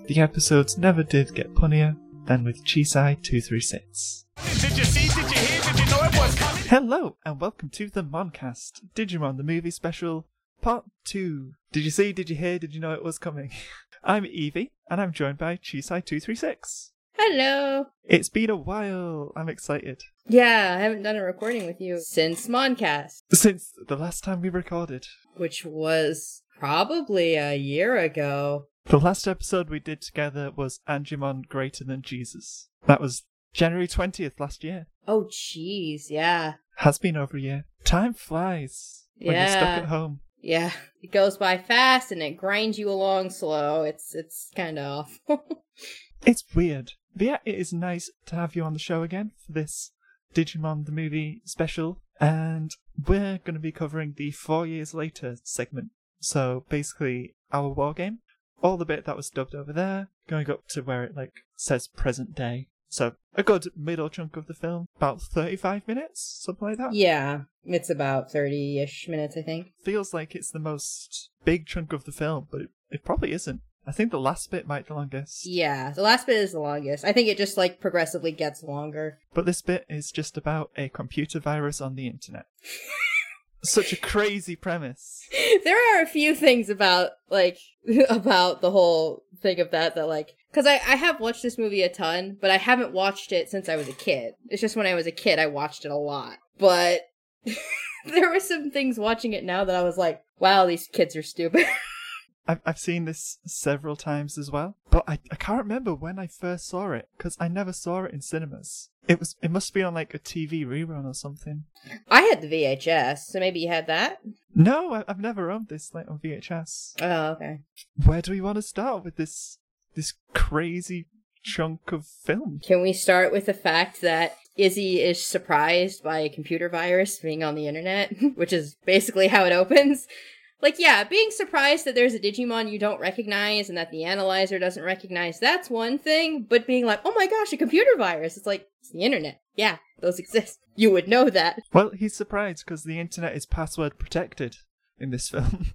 the episodes never did get punnier than with Chisai 236. Did you see? Did you hear? Did you know it was coming? Hello and welcome to the Moncast, Digimon the movie special, part 2. Did you see, did you hear, did you know it was coming? I'm Evie and I'm joined by Chisai 236. Hello. It's been a while. I'm excited. Yeah, I haven't done a recording with you since Moncast, Since the last time we recorded. which was probably a year ago. The last episode we did together was Angemon Greater Than Jesus. That was January 20th last year. Oh, jeez, yeah. Has been over a year. Time flies when you're stuck at home. Yeah, it goes by fast and it grinds you along slow. It's it's kind of awful. It's weird. But yeah, it is nice to have you on the show again for this Digimon the movie special. And we're going to be covering the four years later segment. So basically, our war game, all the bit that was dubbed over there, going up to where it like says present day. So a good middle chunk of the film, about 35 minutes, something like that. Yeah, it's about 30 ish minutes, I think. Feels like it's the most big chunk of the film, but it, it probably isn't. I think the last bit might be the longest. Yeah, the last bit is the longest. I think it just like progressively gets longer. But this bit is just about a computer virus on the internet. Such a crazy premise. there are a few things about like about the whole thing of that that like because I, I have watched this movie a ton but i haven't watched it since i was a kid it's just when i was a kid i watched it a lot but there were some things watching it now that i was like wow these kids are stupid I've, I've seen this several times as well, but I, I can't remember when I first saw it because I never saw it in cinemas. It was it must be on like a TV rerun or something. i had the vhs so maybe you had that No, I, I've never owned this like on VHS. oh okay Where do we want to start with this this crazy chunk of film? can we start with the fact that izzy is surprised by a computer virus being on the internet which is basically how it opens like yeah being surprised that there's a digimon you don't recognize and that the analyzer doesn't recognize that's one thing but being like oh my gosh a computer virus it's like it's the internet yeah those exist you would know that Well, he's surprised because the internet is password protected in this film.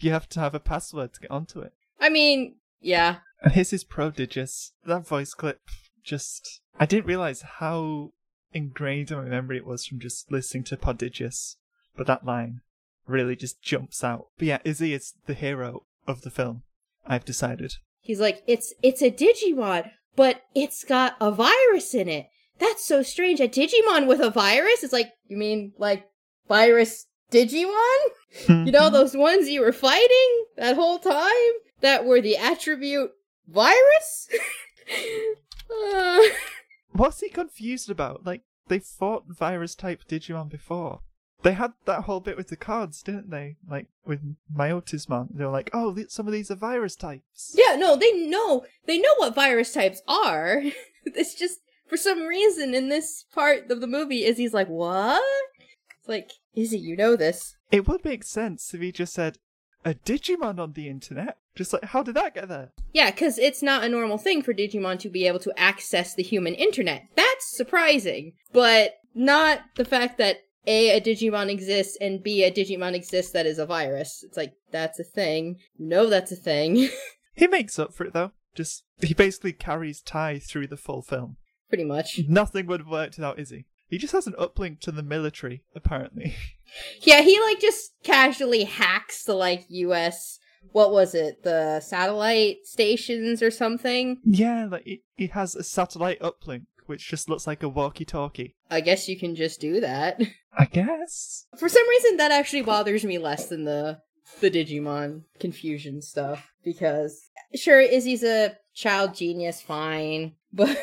you have to have a password to get onto it. i mean yeah And his prodigious. That voice clip just. I didn't realize how ingrained in my memory it was from just listening to Prodigious. But that line really just jumps out. But yeah, Izzy is the hero of the film. I've decided. he's like it's it's a digimon but it's got a virus in it that's so strange a digimon with a virus it's like you mean like virus digimon you know those ones you were fighting that whole time that were the attribute virus uh, What's he confused about? Like, they fought virus type Digimon before. They had that whole bit with the cards, didn't they? Like, with Myotismon. They were like, oh, th- some of these are virus types. yeah no they know they know what virus types are it's just for some reason in this part of the movie is he's like what it's like izzy you know this It would make sense if he just said, a Digimon on the internet. Just like, how did that get there? Yeah, because it's not a normal thing for Digimon to be able to access the human internet. That's surprising, but not the fact that A, a Digimon exists, and B, a Digimon exists that is a virus. It's like, that's a thing. No, that's a thing. He makes up for it though. Just, he basically carries Tai through the full film. Pretty much. Nothing would have worked without Izzy. He just has an uplink to the military, apparently. Yeah, he like just casually hacks the like US, what was it, the satellite stations or something. yeah, like, he, he has a satellite uplink, which just looks like a walkie-talkie. I guess you can just do that. I guess. For some reason, that actually bothers me less than the the Digimon confusion stuff because sure, Izzy's a child genius, fine, but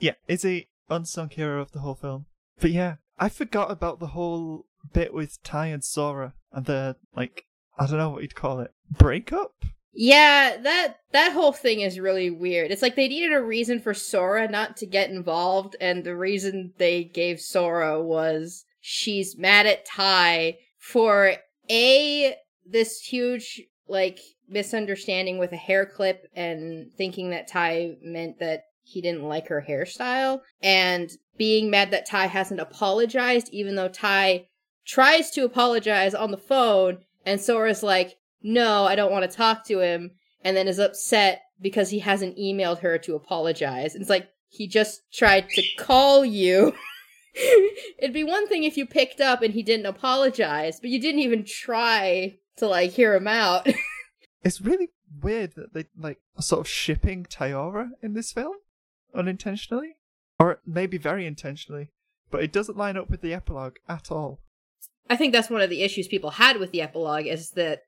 Yeah, is a unsung hero of the whole film. But yeah, I forgot about the whole bit with Tai and Sora and the like I don't know what you'd call it. Breakup? Yeah, that that whole thing is really weird. It's like they needed a reason for Sora not to get involved, and the reason they gave Sora was she's mad at Tai for a this huge like misunderstanding with a hair clip and thinking that Tai meant that he didn't like her hairstyle and being mad that Tai hasn't apologized even though Tai tries to apologize on the phone and Sora's like, "No, I don't want to talk to him." And then is upset because he hasn't emailed her to apologize. It's like he just tried to call you. It'd be one thing if you picked up and he didn't apologize, but you didn't even try to like hear him out. It's really weird that they like are sort of shipping Taiora in this film unintentionally, or maybe very intentionally, but it doesn't line up with the epilogue at all. I think that's one of the issues people had with the epilogue is that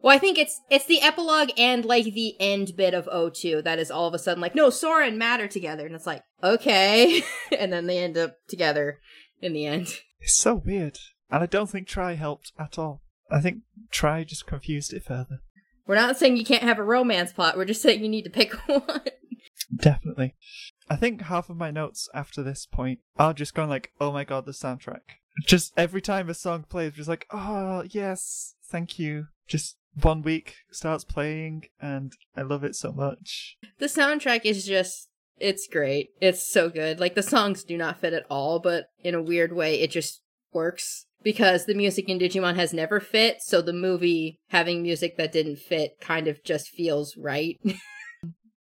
well, I think it's it's the epilogue and like the end bit of 02 that is all of a sudden like, no, Sora and Matt are together, and it's like, okay, and then they end up together in the end. It's so weird, and I don't think Tri helped at all. I think Tri just confused it further. We're not saying you can't have a romance plot. We're just saying you need to pick one. Definitely. I think half of my notes after this point are just going like, oh my god, the soundtrack. Just every time a song plays, just like, oh, yes, thank you. Just one week starts playing, and I love it so much. The soundtrack is just it's great. It's so good. Like the songs do not fit at all, but in a weird way it just works because the music in Digimon has never fit, so the movie having music that didn't fit kind of just feels right.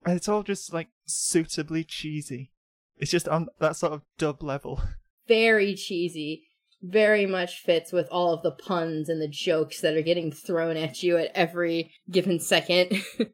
And it's all just like suitably cheesy. It's just on that sort of dub level. Very cheesy. Very much fits with all of the puns and the jokes that are getting thrown at you at every given second.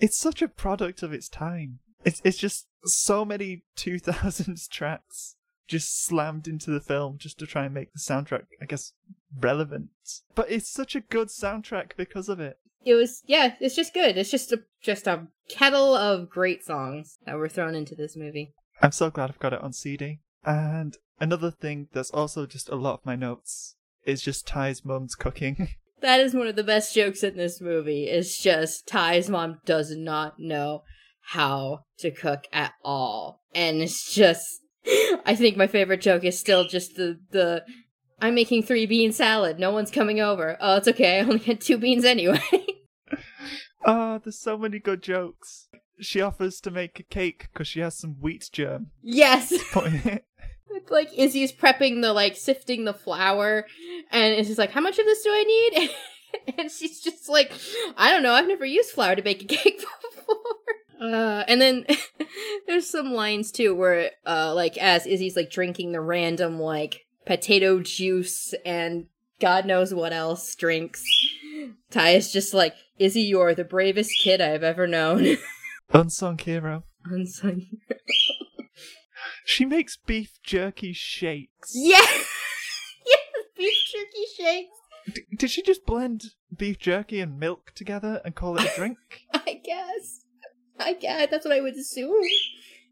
It's such a product of its time. It's it's just so many 2000s tracks just slammed into the film just to try and make the soundtrack, I guess, relevant. But it's such a good soundtrack because of it. it was yeah, it's just good. It's just a just a kettle of great songs that were thrown into this movie. I'm so glad I've got it on CD. And another thing that's also just a lot of my notes is just Tai's mum's cooking. That is one of the best jokes in this movie. It's just Tai's mom does not know how to cook at all. And it's just I think my favorite joke is still just the the I'm making three bean salad. No one's coming over. Oh, it's okay. I only had two beans anyway. Ah, there's so many good jokes. She offers to make a cake because she has some wheat germ yes. put in it. It's like Izzy's prepping the like sifting the flour and it's just like, how much of this do I need? and she's just like, I don't know, I've never used flour to bake a cake before. Uh, and then there's some lines too where uh like as Izzy's like drinking the random like potato juice and God knows what else drinks. Tai is just like, Izzy, you're the bravest kid I've ever known. Unsung hero. Unsung. She makes beef jerky shakes. Yeah! yes, beef jerky shakes. D- did she just blend beef jerky and milk together and call it a drink? I guess. I guess that's what I would assume.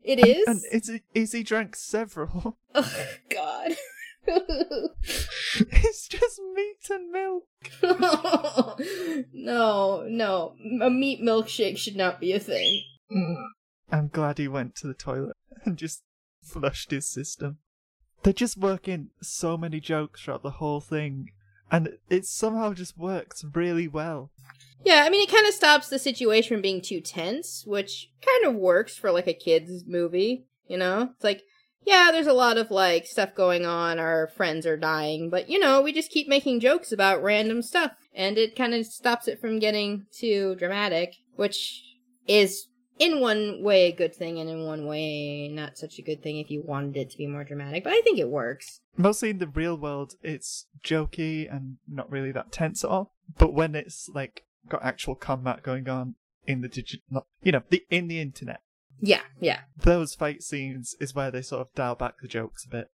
It is. And it's Izzy drank several. oh God. it's just meat and milk. no, no. A meat milkshake should not be a thing. Mm. I'm glad he went to the toilet and just flushed his system. They're just work in so many jokes throughout the whole thing, and it somehow just works really well. Yeah, I mean, it kind of stops the situation from being too tense, which kind of works for like a kids' movie. You know, it's like, yeah, there's a lot of like stuff going on. Our friends are dying, but you know, we just keep making jokes about random stuff, and it kind of stops it from getting too dramatic, which is in one way a good thing, and in one way not such a good thing if you wanted it to be more dramatic. But I think it works. Mostly in the real world, it's jokey and not really that tense at all. But when it's like got actual combat going on in the digital, you know, the in the internet, Yeah, yeah. those fight scenes is where they sort of dial back the jokes a bit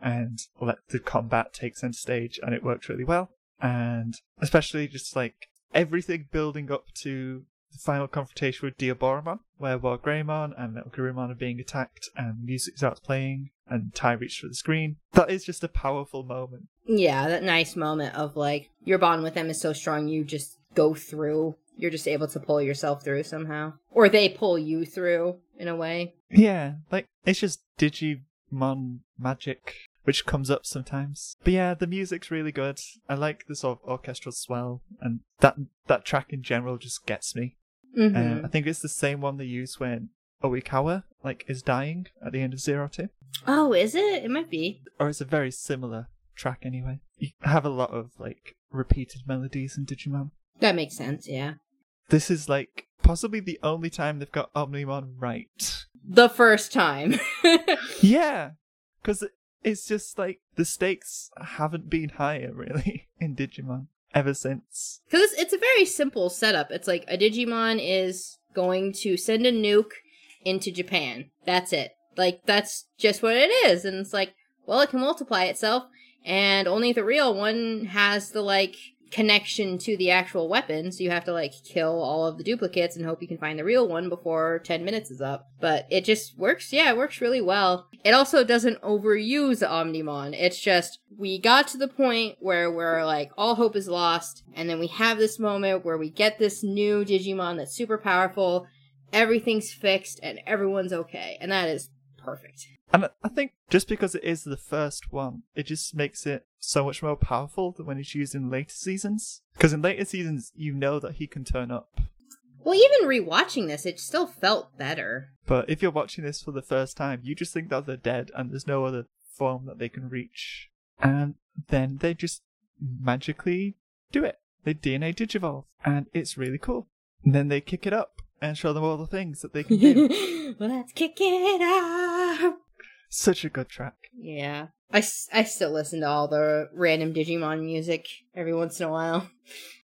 and let the combat take center stage, and it works really well. And especially just like everything building up to the final confrontation with Diaboromon, where War Greymon and Metal are being attacked, and music starts playing, and Tai reaches for the screen. That is just a powerful moment. Yeah, that nice moment of like your bond with them is so strong you just go through. You're just able to pull yourself through somehow. Or they pull you through in a way. Yeah, like it's just Digimon magic, which comes up sometimes. But yeah, the music's really good. I like the sort of orchestral swell, and that that track in general just gets me. hmm Uh, I think it's the same one they use when Oikawa like is dying at the end of Zero Two, oh, is it? It might be. or it's a very similar track anyway. You have a lot of like repeated melodies in Digimon. That makes sense, yeah. This is like possibly the only time they've got Omnimon right. The first time. yeah, because it's just like the stakes haven't been higher really in Digimon ever since. Because it's, it's a very simple setup. It's like a Digimon is going to send a nuke into Japan. That's it. Like, that's just what it is. And it's like, well, it can multiply itself, and only the real one has the, like, connection to the actual weapon, so you have to, like, kill all of the duplicates and hope you can find the real one before 10 minutes is up. But it just works, yeah, it works really well. It also doesn't overuse Omnimon. It's just, we got to the point where we're like, all hope is lost, and then we have this moment where we get this new Digimon that's super powerful, everything's fixed and everyone's okay. And that is perfect. And I- think just because it is the first one, it just makes it so much more powerful than when it's used in later seasons. Because in later seasons, you know that he can turn up. Well, even rewatching this, it still felt better. But if you're watching this for the first time, you just think that they're dead and there's no other form that they can reach. And then they just magically do it. They DNA digivolve. And it's really cool. And then they kick it up and show them all the things that they can do. well, let's kick it up. Such a good track. Yeah. I, I still listen to all the random Digimon music every once in a while.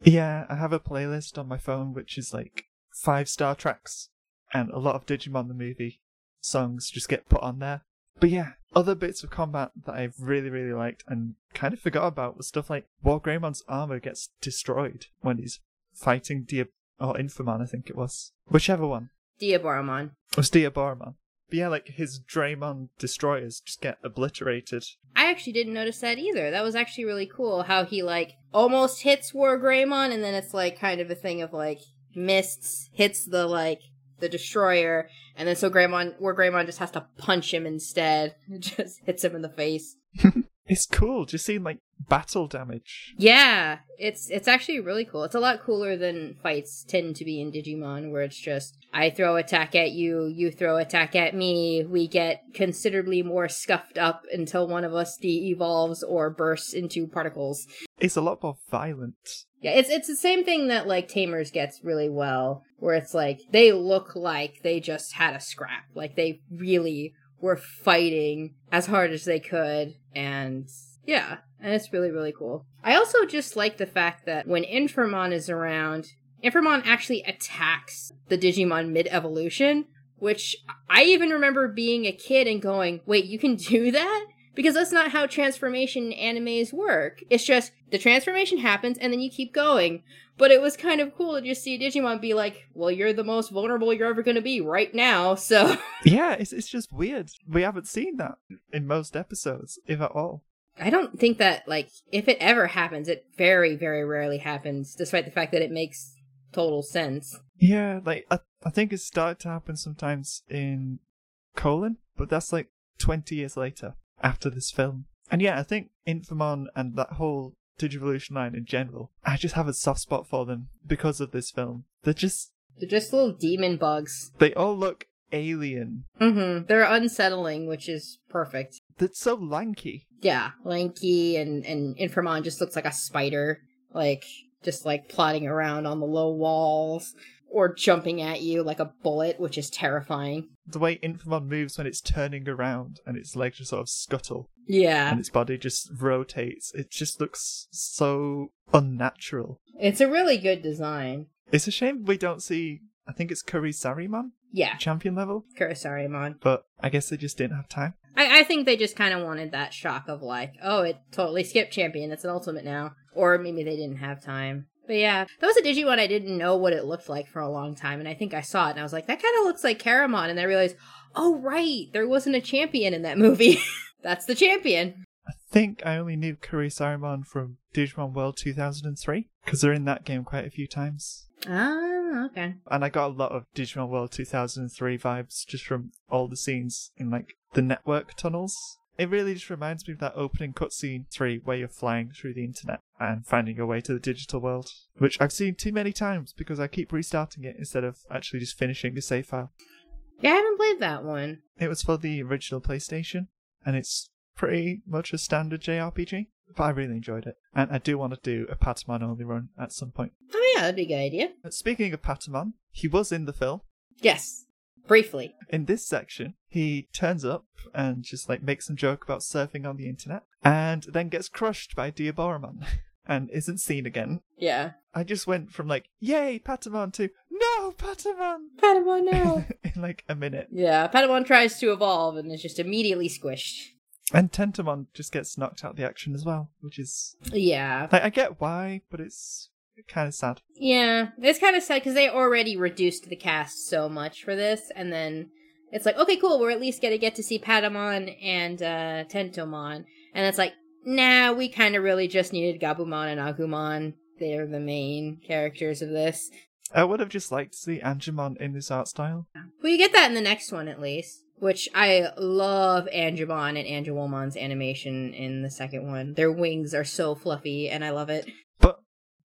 Yeah, I have a playlist on my phone which is like five star tracks, and a lot of Digimon the movie songs just get put on there. But yeah, other bits of combat that I've really, really liked and kind of forgot about was stuff like War Greymon's armor gets destroyed when he's fighting Dia or Infermon, I think it was. Whichever one. Diaboromon. It was Diaboromon. But yeah, like his Dramon destroyers just get obliterated. I actually didn't notice that either. That was actually really cool how he like almost hits War Greymon and then it's like kind of a thing of like mists, hits the like the destroyer, and then so Greymon War Greymon just has to punch him instead. It just hits him in the face. It's cool, just seeing like battle damage. Yeah, it's it's actually really cool. It's a lot cooler than fights tend to be in Digimon, where it's just I throw attack at you, you throw attack at me. We get considerably more scuffed up until one of us de-evolves or bursts into particles. It's a lot more violent. Yeah, it's it's the same thing that like Tamers gets really well, where it's like they look like they just had a scrap, like they really were fighting as hard as they could, and yeah, and it's really really cool. I also just like the fact that when Infermon is around, Infermon actually attacks the Digimon mid evolution, which I even remember being a kid and going, "Wait, you can do that?" Because that's not how transformation animes work. It's just the transformation happens and then you keep going. But it was kind of cool to just see Digimon be like, well, you're the most vulnerable you're ever going to be right now, so. Yeah, it's it's just weird. We haven't seen that in most episodes, if at all. I don't think that, like, if it ever happens, it very, very rarely happens, despite the fact that it makes total sense. Yeah, like I, I think it started to happen sometimes in Colon, but that's like twenty years later after this film. And yeah, I think Infermon and that whole Digivolution line in general, I just have a soft spot for them because of this film. They're just They're just little demon bugs. they all look alien. Mm-hmm. They're unsettling, which is perfect. They're so lanky. Yeah, lanky and, and Infermon just looks like a spider. Like, just like plodding around on the low walls. Or jumping at you like a bullet, which is terrifying. The way Infermon moves when it's turning around and its legs just sort of scuttle Yeah. and its body just rotates, it just looks so unnatural. It's a really good design. It's a shame we don't see. I think it's Kurisarimon, Yeah, champion level, Kurisarimon. but I guess they just didn't have time. I, I think they just kind of wanted that shock of like, oh, it totally skipped champion. It's an ultimate now. Or maybe they didn't have time. But yeah, that was a Digimon I didn't know what it looked like for a long time. And I think I saw it and I was like, that kind of looks like Kuramon. And I realized, oh, right, there wasn't a champion in that movie. That's the champion. I think I only knew Kurisarimon from Digimon World 2003 because they're in that game quite a few times. Ah, okay. And I got a lot of Digimon World 2003 vibes just from all the scenes in like the network tunnels. It really just reminds me of that opening cutscene 3 where you're flying through the internet and finding your way to the digital world, which I've seen too many times because I keep restarting it instead of actually just finishing a save file. Yeah, I haven't played that one. It was for the original PlayStation, and it's pretty much a standard JRPG, but I really enjoyed it. And I do want to do a Patamon only run at some point. Oh, yeah, that'd be a good idea. But speaking of Patamon, he was in the film. Yes, briefly. In this section, he turns up and just like makes some joke about surfing on the internet, and then gets crushed by Diaboromon, and isn't seen again. Yeah. I just went from like, yay, Patamon to no, Patamon! Patamon now. in like a minute. yeah, Patamon tries to evolve and is just immediately squished. And Tentomon just gets knocked out the action as well, which is Yeah. like I get why, but it's kind of sad. Yeah, it's kind of sad because they already reduced the cast so much for this, and then it's like, okay, cool, we're at least gonna get to see Patamon and uh, Tentomon, and it's like, nah, we kind of really just needed Gabumon and Agumon. They're the main characters of this. I would have just liked to see Angemon in this art style. Well, you get that in the next one at least. Which I love Angemon and Angewomon's animation in the second one. Their wings are so fluffy and I love it.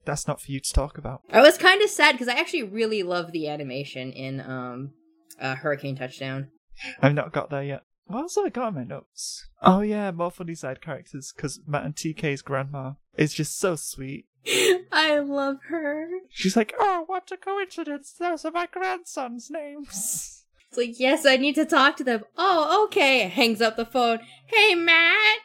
That's not for you to talk about. I was kind of sad because I actually really love the animation in um uh, Hurricane Touchdown. I've not got there yet. What else have I got in my notes? Oh yeah, more funny side characters, because Matt and TK's grandma is just so sweet. I love her. She's like, oh, what a coincidence, those are my grandson's names. It's like, yes, I need to talk to them. Oh, okay. Hangs up the phone. Hey, Matt.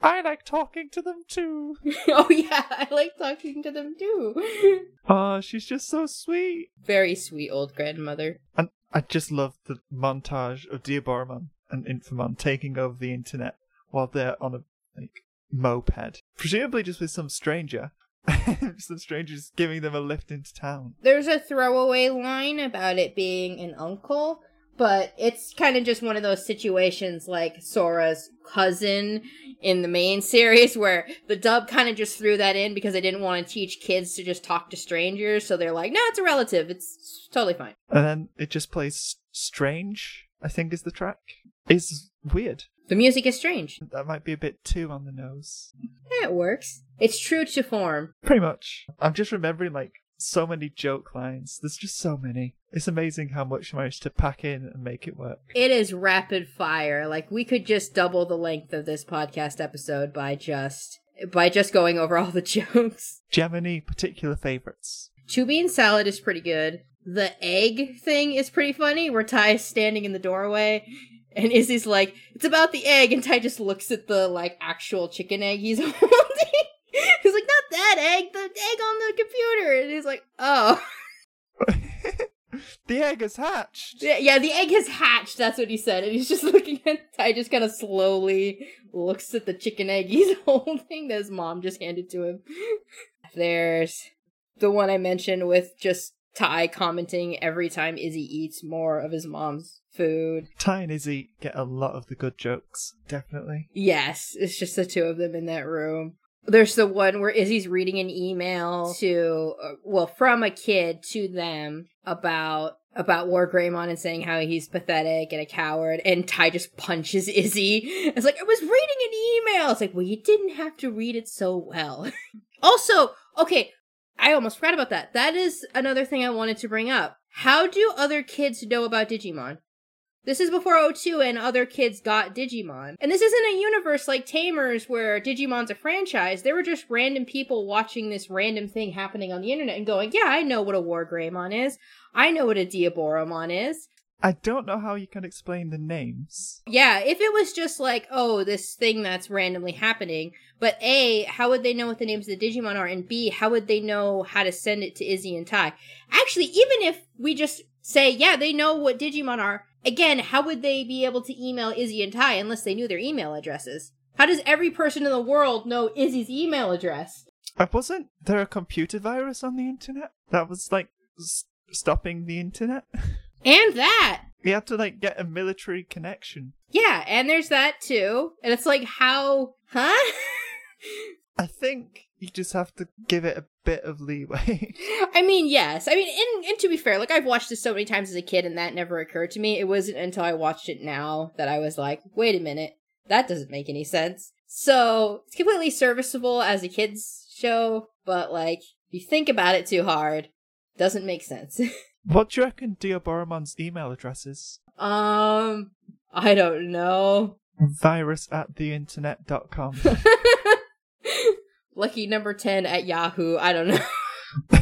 I like talking to them too. oh, yeah, I like talking to them too. Oh, she's just so sweet. Very sweet old grandmother. And I just love the montage of Diaboromon and Infermon taking over the internet while they're on a like moped, presumably just with some stranger. some strangers giving them a lift into town. There's a throwaway line about it being an uncle, but it's kind of just one of those situations like Sora's cousin in the main series where the dub kind of just threw that in because they didn't want to teach kids to just talk to strangers. So they're like, no, it's a relative. It's totally fine. And then it just plays Strange, I think is the track. Is weird. The music is strange. That might be a bit too on the nose. Yeah, it works. It's true to form. Pretty much. I'm just remembering like so many joke lines. There's just so many. It's amazing how much managed to pack in and make it work. It is rapid fire. Like we could just double the length of this podcast episode by just by just going over all the jokes. Do you have any particular favorites? Two bean salad is pretty good. The egg thing is pretty funny, where Tai is standing in the doorway and Izzy's like, it's about the egg, and Tai just looks at the like actual chicken egg he's holding. He's like, not that egg, the egg on the computer. And he's like, oh. the egg is hatched. Yeah, yeah, the egg has hatched. That's what he said, and he's just looking at Tai. Just kind of slowly looks at the chicken egg he's holding that his mom just handed to him. There's the one I mentioned with just Tai commenting every time Izzy eats more of his mom's food. Tai and Izzy get a lot of the good jokes, definitely. Yes, it's just the two of them in that room. There's the one where Izzy's reading an email to, uh, well, from a kid to them about about War Greymon and saying how he's pathetic and a coward, and Tai just punches Izzy. It's like I was reading an email. It's like, well, you didn't have to read it so well. also, okay, I almost forgot about that. That is another thing I wanted to bring up. How do other kids know about Digimon? This is before 02 and other kids got Digimon. And this isn't a universe like Tamers where Digimon's a franchise. There were just random people watching this random thing happening on the internet and going, yeah, I know what a War Greymon is. I know what a Diaboromon is. I don't know how you can explain the names. Yeah, if it was just like, oh, this thing that's randomly happening, but A, how would they know what the names of the Digimon are? And B, how would they know how to send it to Izzy and Tai? Actually, even if we just say, yeah, they know what Digimon are, again, how would they be able to email Izzy and Tai unless they knew their email addresses? How does every person in the world know Izzy's email address? Wasn't there a computer virus on the internet that was like s- stopping the internet? And that! You had to like get a military connection. Yeah, and there's that too. And it's like, how, huh? I think you just have to give it a bit of leeway. I mean, yes. I mean, and, and to be fair, like I've watched this so many times as a kid, and that never occurred to me. It wasn't until I watched it now that I was like, wait a minute, that doesn't make any sense. So it's completely serviceable as a kids show, but like if you think about it too hard, doesn't make sense. what do you reckon Dear Diaboromon's email address is? um, I don't know. Virus at theinternet.com. Lucky number 10 at Yahoo. I don't know.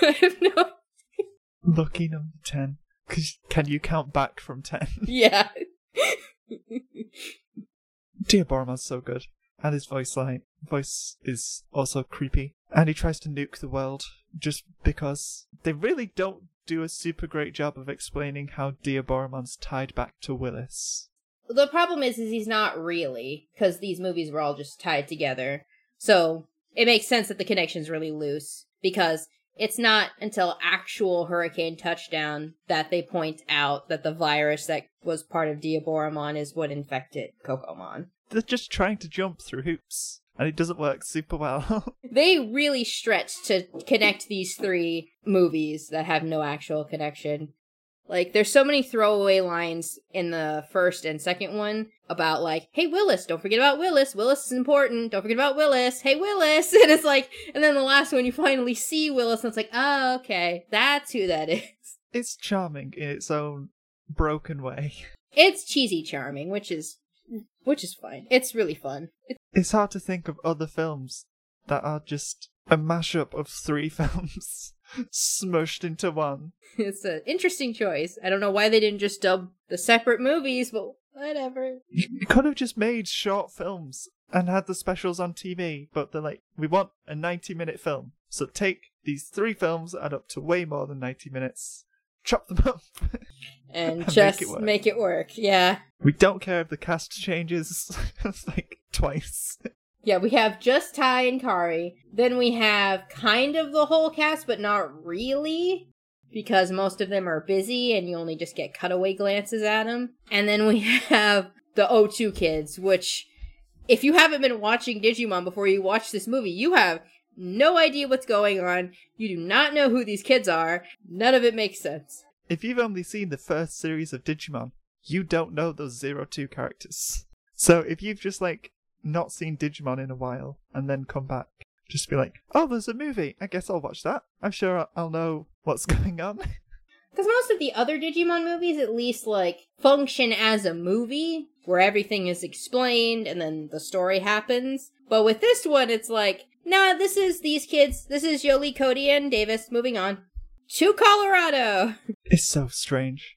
I have no. Lucky number 10. 'Cause Can you count back from 10? Yeah. Diaboromon's so good. And his voice line voice is also creepy. And he tries to nuke the world just because they really don't do a super great job of explaining how Diaboromon's tied back to Willis. The problem is, is he's not really, because these movies were all just tied together. So it makes sense that the connection's really loose, because it's not until actual Hurricane Touchdown that they point out that the virus that was part of Diaboromon is what infected Kokomon. They're just trying to jump through hoops. and it doesn't work super well. They really stretch to connect these three movies that have no actual connection. Like, there's so many throwaway lines in the first and second one about, like, hey, Willis, don't forget about Willis. Willis is important. Don't forget about Willis. Hey, Willis. And it's like, and then the last one, you finally see Willis, and it's like, oh, okay, that's who that is. it's charming in its own broken way. It's cheesy charming, which is, which is fine. It's really fun. It's It's hard to think of other films that are just a mashup of three films smushed into one. It's an interesting choice. I don't know why they didn't just dub the separate movies, but whatever. You could have just made short films and had the specials on TV, but they're like, we want a 90 minute film. So take these three films that add up to way more than 90 minutes, chop them up. And Make just it make it work. Yeah. we don't care if the cast changes like twice. Yeah, we have just Tai and Kari. Then we have kind of the whole cast, but not really. Because most of them are busy and you only just get cutaway glances at them. And then we have the 02 kids, which, if you haven't been watching Digimon before you watch this movie, you have no idea what's going on. You do not know who these kids are. None of it makes sense. If you've only seen the first series of Digimon, you don't know those Zero Two characters. So if you've just like not seen Digimon in a while and then come back, just be like, oh, there's a movie. I guess I'll watch that. I'm sure I'll- I'll know what's going on. Because most of the other Digimon movies at least, like, function as a movie where everything is explained and then the story happens. But with this one, it's like, nah, this is these kids. This is Yolei, Cody, and Davis. Moving on. To Colorado! It's so strange.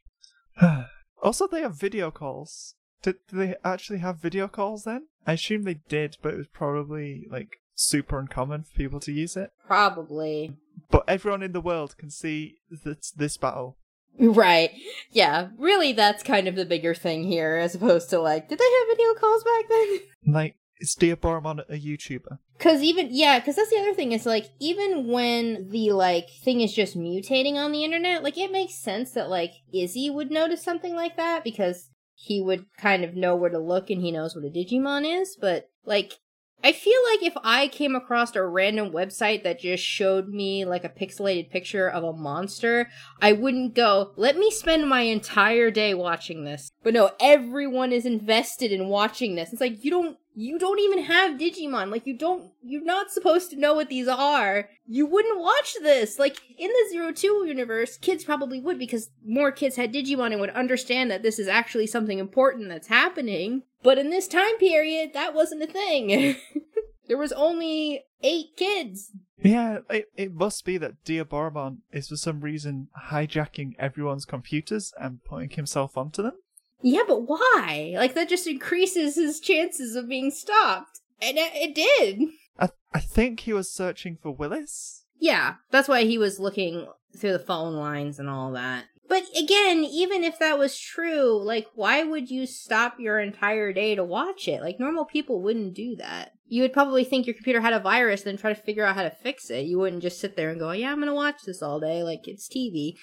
also, they have video calls. Did, did they actually have video calls then? I assume they did, but it was probably like super uncommon for people to use it. Probably. But everyone in the world can see this, this battle. Right. Yeah, really, that's kind of the bigger thing here, as opposed to, like, did they have video calls back then? Like, is Diaboromon a YouTuber? Cause even yeah, cause that's the other thing is like even when the like thing is just mutating on the internet, like it makes sense that like Izzy would notice something like that because he would kind of know where to look and he knows what a Digimon is. But like, I feel like if I came across a random website that just showed me like a pixelated picture of a monster, I wouldn't go, let me spend my entire day watching this. But no, everyone is invested in watching this. It's like, you don't, you don't even have Digimon. Like, you don't, you're not supposed to know what these are. You wouldn't watch this. Like, in the Zero Two universe, kids probably would because more kids had Digimon and would understand that this is actually something important that's happening. But in this time period, that wasn't a thing. there was only eight kids. Yeah, it, it must be that Diaboromon is for some reason hijacking everyone's computers and putting himself onto them. Yeah, but why? Like, that just increases his chances of being stopped. And it, it did. I, I think he was searching for Willis. Yeah, that's why he was looking through the phone lines and all that. But again, even if that was true, like, why would you stop your entire day to watch it? Like, normal people wouldn't do that. You would probably think your computer had a virus, and then try to figure out how to fix it. You wouldn't just sit there and go, yeah, I'm gonna watch this all day, like it's TV.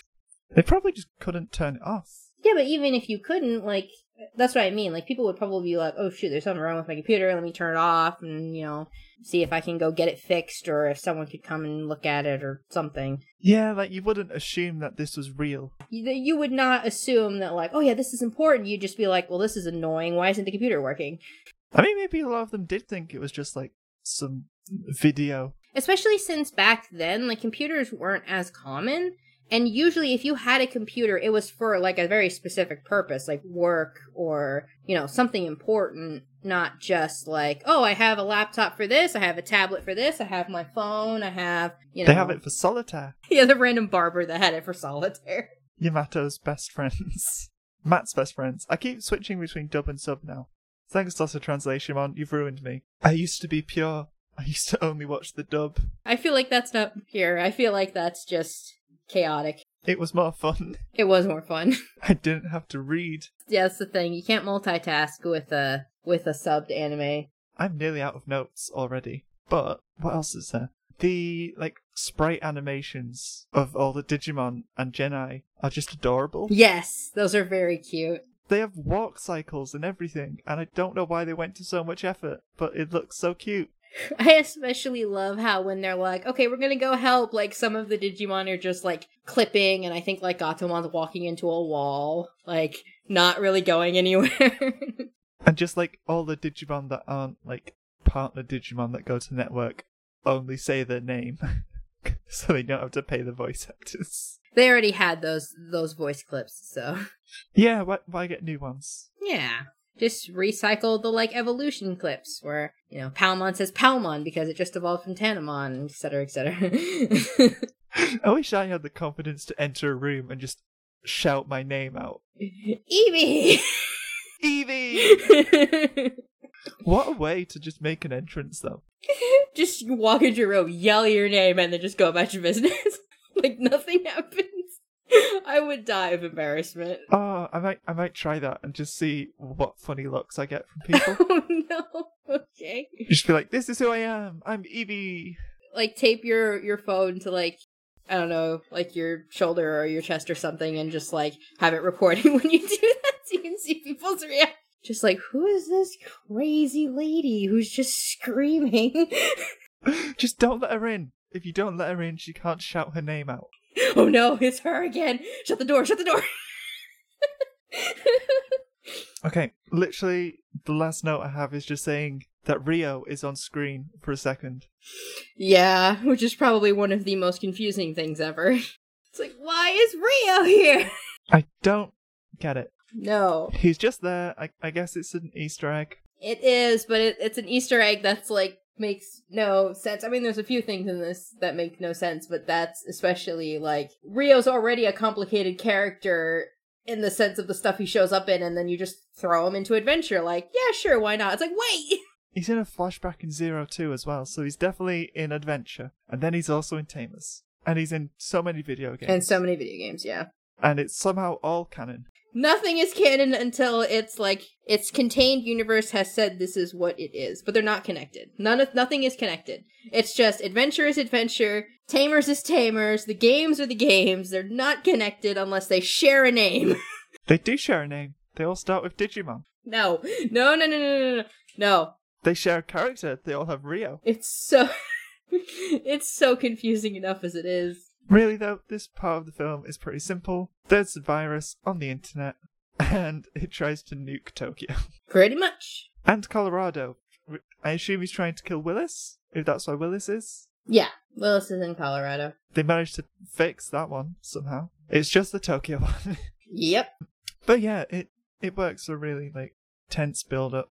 They probably just couldn't turn it off. Yeah, but even if you couldn't, like, that's what I mean. Like, people would probably be like, oh shoot, there's something wrong with my computer, let me turn it off, and, you know, see if I can go get it fixed, or if someone could come and look at it, or something. Yeah, like you wouldn't assume that this was real. You, you would not assume that, like, oh yeah, this is important. You'd just be like, well, this is annoying. Why isn't the computer working? I mean, maybe a lot of them did think it was just like some video. Especially since back then, like, computers weren't as common. And usually, if you had a computer, it was for like a very specific purpose, like work or, you know, something important, not just like, oh, I have a laptop for this, I have a tablet for this, I have my phone, I have, you know. They have it for solitaire. Yeah, the random barber that had it for solitaire. Yamato's best friends. Matt's best friends. I keep switching between dub and sub now. Thanks, of Translation, man. You've ruined me. I used to be pure. I used to only watch the dub. I feel like that's not pure. I feel like that's just chaotic. It was more fun. It was more fun. I didn't have to read. yeah, that's the thing. You can't multitask with a with a subbed anime. I'm nearly out of notes already. But what else is there? The like sprite animations of all the Digimon and Gennai are just adorable. Yes, those are very cute. They have walk cycles and everything, and I don't know why they went to so much effort, but it looks so cute. I especially love how when they're like, okay, we're gonna go help, like some of the Digimon are just like clipping, and I think like Gatomon's walking into a wall, like not really going anywhere. And just like all the Digimon that aren't like partner Digimon that go to network only say their name. so they don't have to pay the voice actors. they already had those those voice clips, so Yeah, why, why get new ones? yeah. Just recycle the like evolution clips where, you know, Palmon says Palmon because it just evolved from Tanemon, etc., etc. I wish I had the confidence to enter a room and just shout my name out. Evie! Evie! What a way to just make an entrance, though. just walk into your room, yell your name, and then just go about your business. like nothing happens. I would die of embarrassment. Oh, I might, I might try that and just see what funny looks I get from people. Oh no. Okay. just be like, "This is who I am. I'm Evie." Like tape your your phone to like I don't know, like your shoulder or your chest or something, and just like have it recording when you do that, so you can see people's reaction. Just like, who is this crazy lady who's just screaming? Just don't let her in. If you don't let her in, she can't shout her name out. oh no, it's her again! Shut the door! Shut the door! Okay, literally, the last note I have is just saying that Ryo is on screen for a second. Yeah, which is probably one of the most confusing things ever. It's like, why is Ryo here? I don't get it. No, He's just there. I, I guess it's an Easter egg. it is, but it, it's an Easter egg that's like makes no sense. I mean, there's a few things in this that make no sense, but that's especially like Ryo's already a complicated character in the sense of the stuff he shows up in, and then you just throw him into adventure. Like, yeah, sure, why not? It's like, wait, He's in a flashback in Zero Two as well, so he's definitely in Adventure. And then he's also in Tamers. And he's in so many video games. and so many video games, yeah. And it's somehow all canon. Nothing is canon until it's like its contained universe has said this is what it is, but they're not connected. None of nothing is connected. It's just adventure is adventure, tamers is tamers, the games are the games. They're not connected unless they share a name. They do share a name. They all start with Digimon. no, no, no, no, no, no, no, no. They share a character. They all have Ryo. It's so, it's so confusing enough as it is. Really, though, this part of the film is pretty simple. There's a virus on the internet, and it tries to nuke Tokyo. Pretty much. and Colorado. I assume he's trying to kill Willis, if that's why Willis is. Yeah, Willis is in Colorado. They managed to fix that one somehow. It's just the Tokyo one. Yep. but yeah, it, it works a really, like, tense build up.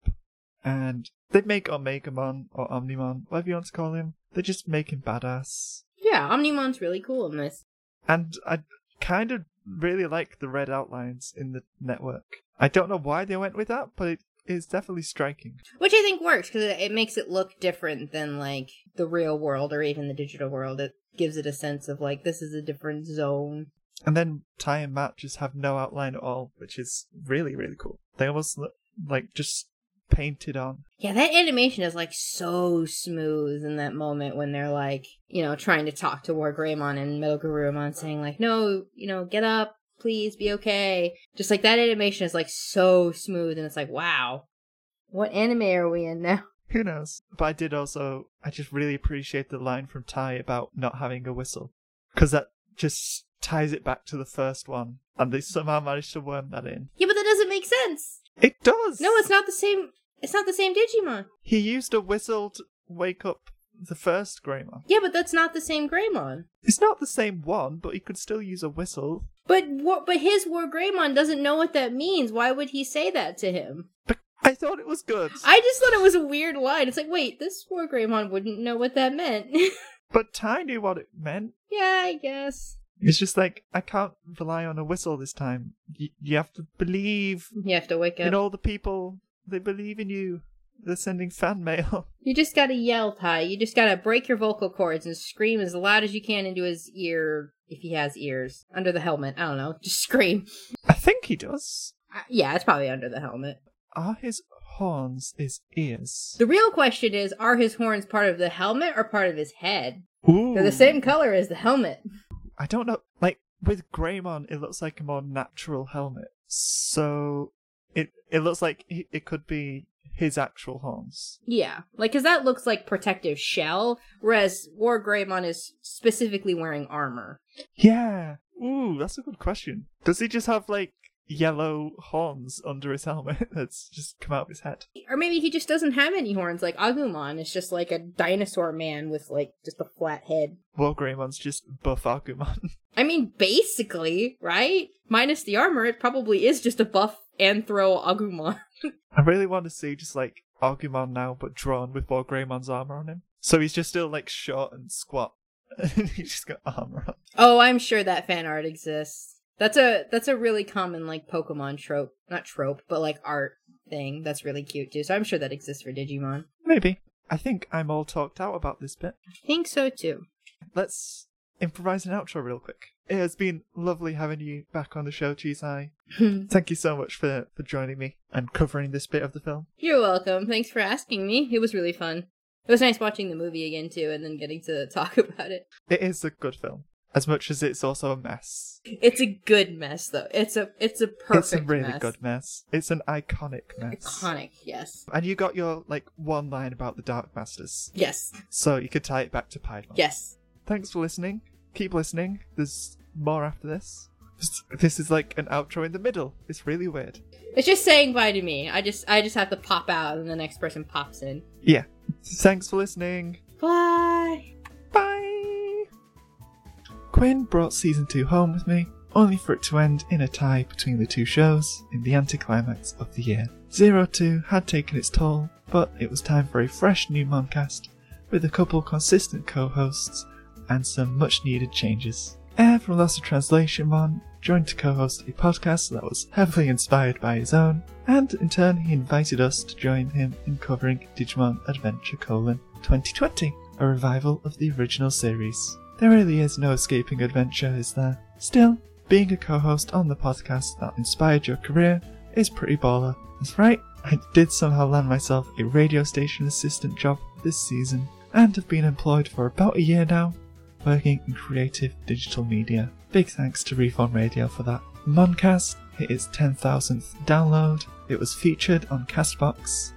And they make Omegamon, or Omnimon, whatever you want to call him. They just make him badass. Yeah, Omnimon's really cool in this. And I kind of really like the red outlines in the network. I don't know why they went with that, but it is definitely striking. Which I think works because it, it makes it look different than like the real world or even the digital world. It gives it a sense of like this is a different zone. And then Tai and Matt just have no outline at all, which is really, really cool. They almost look like just painted on. Yeah, that animation is like so smooth in that moment when they're like, you know, trying to talk to War Greymon and Metal Garurumon saying like, no, you know, get up, please be okay. Just like that animation is like so smooth and it's like, wow, what anime are we in now? Who knows? But I did also, I just really appreciate the line from Tai about not having a whistle. Because that just ties it back to the first one. And they somehow managed to worm that in. Yeah, but that doesn't make sense. It does! No, it's not the same. It's not the same Digimon. He used a whistle to wake up the first Greymon. Yeah, but that's not the same Greymon. It's not the same one, but he could still use a whistle. But what? But his War Greymon doesn't know what that means. Why would he say that to him? But I thought it was good. I just thought it was a weird line. It's like, wait, this War Greymon wouldn't know what that meant. But Tai knew what it meant. yeah, I guess. It's just like, I can't rely on a whistle this time. Y- you have to believe You have to wake up. in all the people. They believe in you. They're sending fan mail. you just gotta yell, Tai. You just gotta break your vocal cords and scream as loud as you can into his ear, if he has ears, under the helmet. I don't know. Just scream. I think he does. Uh, yeah, it's probably under the helmet. Are his horns his ears? The real question is, are his horns part of the helmet or part of his head? Ooh. They're the same color as the helmet. I don't know. Like, with Greymon, it looks like a more natural helmet. So, it looks like it could be his actual horns. Yeah, like because that looks like protective shell, whereas War Greymon is specifically wearing armor. Yeah. Ooh, that's a good question. Does he just have like yellow horns under his helmet that's just come out of his head? Or maybe he just doesn't have any horns, like Agumon is just like a dinosaur man with like just a flat head. War Greymon's just buff Agumon. I mean, basically, right? Minus the armor, it probably is just a buff Anthro Agumon. I really want to see just like Agumon now, but drawn with War Greymon's armor on him. So he's just still like short and squat. he's just got armor on. oh, I'm sure that fan art exists. That's a that's a really common like Pokemon trope, not trope, but like art thing. That's really cute too. So I'm sure that exists for Digimon. Maybe. I think I'm all talked out about this bit. I think so too. Let's improvise an outro real quick. It has been lovely having you back on the show, Chisai. Hmm. Thank you so much for, for joining me and covering this bit of the film. You're welcome. Thanks for asking me. It was really fun. It was nice watching the movie again too, and then getting to talk about it. It is a good film, as much as it's also a mess. It's a good mess, though. It's a it's a perfect. it's a really mess. good mess. It's an iconic mess. Iconic, yes, And you got your like one line about the Dark Masters, yes, so you could tie it back to Piedmon. yes. Thanks for listening. Keep listening. There's more after this. This- is like an outro in the middle. It's really weird. It's just saying bye to me. I just I just have to pop out, and the next person pops in. Yeah. Thanks for listening. Bye. Bye. Quinn brought season 2 home with me, only for it to end in a tie between the two shows in the anticlimax of the year. Zero Two had taken its toll, but it was time for a fresh new Moncast with a couple consistent co-hosts and some much needed changes. Air from Lost in Translation Mon joined to co-host a podcast that was heavily inspired by his own, and in turn he invited us to join him in covering Digimon Adventure colon 2020, a revival of the original series. There really is no escaping adventure, is there? Still, being a co-host on the podcast that inspired your career is pretty baller. That's right, I did somehow land myself a radio station assistant job this season, and have been employed for about a year now, working in creative digital media. Big thanks to Reform Radio for that. Moncast hit its 10,000th download, it was featured on Castbox,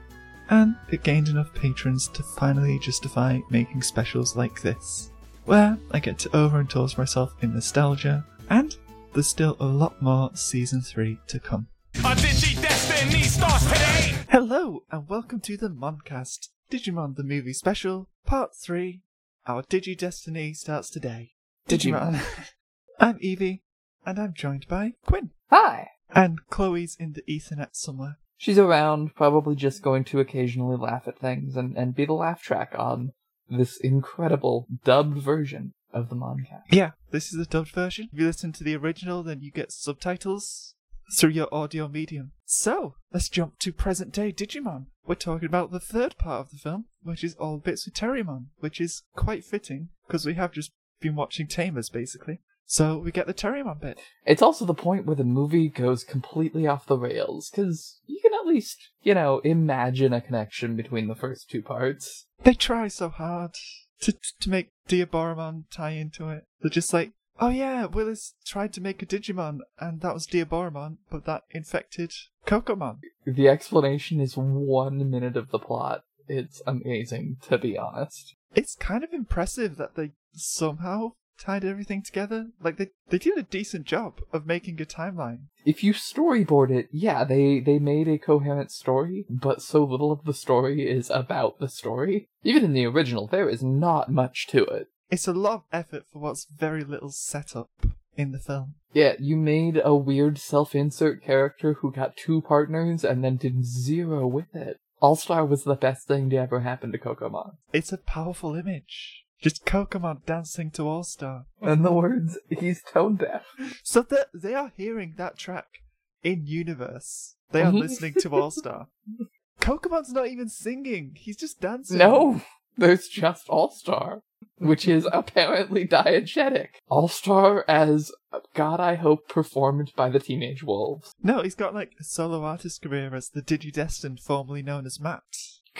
and it gained enough patrons to finally justify making specials like this, where I get to over overindulge myself in nostalgia, and there's still a lot more season 3 to come. A Digi Destiny starts today. Hello, and welcome to the Moncast Digimon the Movie Special, Part 3. Our Digi Destiny starts today. Digimon. I'm Evie, and I'm joined by Quinn. Hi. And Chloe's in the Ethernet somewhere. She's around, probably just going to occasionally laugh at things and, and be the laugh track on this incredible dubbed version of the Moncast. Yeah, this is the dubbed version. If you listen to the original, then you get subtitles through your audio medium. So, let's jump to present day Digimon. We're talking about the third part of the film, which is all bits with Terriermon, which is quite fitting because we have just been watching Tamers basically. So we get the Terriermon bit. It's also the point where the movie goes completely off the rails, because you can at least, you know, imagine a connection between the first two parts. They try so hard to to make Diaboromon tie into it. They're just like, oh yeah, Willis tried to make a Digimon, and that was Diaboromon, but that infected Kokomon. The explanation is one minute of the plot. It's amazing, to be honest. It's kind of impressive that they somehow tied everything together. Like they they did a decent job of making a timeline. If you storyboard it, yeah, they, they made a coherent story, but so little of the story is about the story. Even in the original, there is not much to it. It's a lot of effort for what's very little setup in the film. Yeah, you made a weird self-insert character who got two partners and then did zero with it. All-Star was the best thing to ever happen to Kokomon. It's a powerful image. Just Kokomon dancing to All Star. And the words, he's tone deaf. So that they are hearing that track in universe. They are listening to All Star. Kokomon's not even singing. He's just dancing. No, there's just All-Star, which is apparently diegetic. All-Star as, God I hope, performed by the Teenage Wolves. No, he's got like a solo artist career as the Digidestined, formerly known as Matt.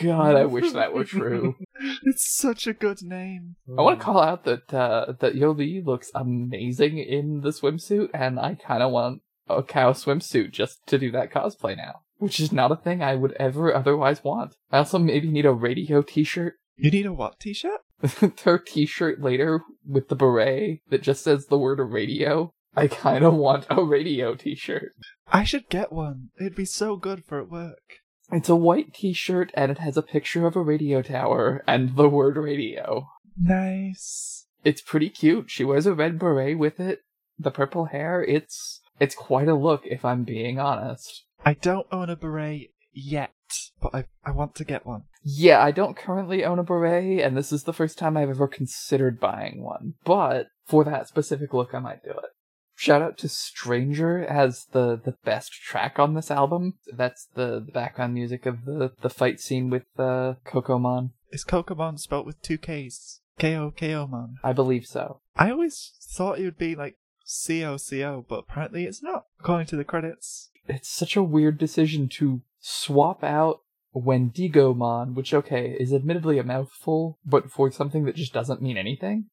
God, I wish that were true. It's such a good name. I want to call out that uh, that Yolei looks amazing in the swimsuit, and I kind of want a cow swimsuit just to do that cosplay now. which is not a thing I would ever otherwise want. I also maybe need a radio t-shirt. You need a what t-shirt? Her t-shirt later with the beret that just says the word radio. I kind of want a radio t-shirt. I should get one. It'd be so good for work. It's a white t-shirt and it has a picture of a radio tower and the word radio. Nice. It's pretty cute. She wears a red beret with it. The purple hair, it's it's quite a look if I'm being honest. I don't own a beret yet, but I I want to get one. Yeah, I don't currently own a beret, and this is the first time I've ever considered buying one. But for that specific look, I might do it. Shout out to Stranger as the, the best track on this album. That's the, the background music of the, the fight scene with uh, Kokomon. Is Kokomon spelt with two K's? K O K O Mon. I believe so. I always thought it would be like C O C O, but apparently it's not, according to the credits. It's such a weird decision to swap out Wendigomon, which, okay, is admittedly a mouthful, but for something that just doesn't mean anything?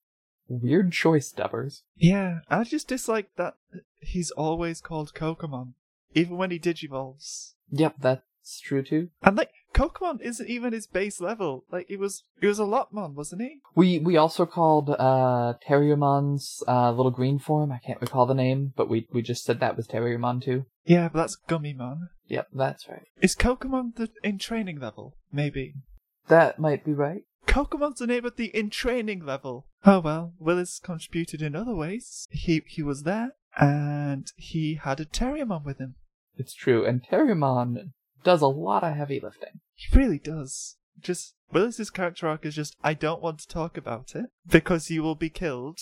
Weird choice, Dubbers. Yeah, I just dislike that he's always called Kokomon, even when he digivolves. Yep, that's true too. And like, Kokomon isn't even his base level. Like, he was, he was a Lopmon, wasn't he? We we also called uh Terriermon's uh little green form. I can't recall the name, but we we just said that was Terriermon too. Yeah, but that's Gummymon. Yep, that's right. Is Kokomon the in training level? Maybe. That might be right. Kokomon's the name of the in training level. Oh well, Willis contributed in other ways. He he was there, and he had a Terriermon with him. It's true, and Terriermon does a lot of heavy lifting. He really does. Just Willis's character arc is just I don't want to talk about it because you will be killed.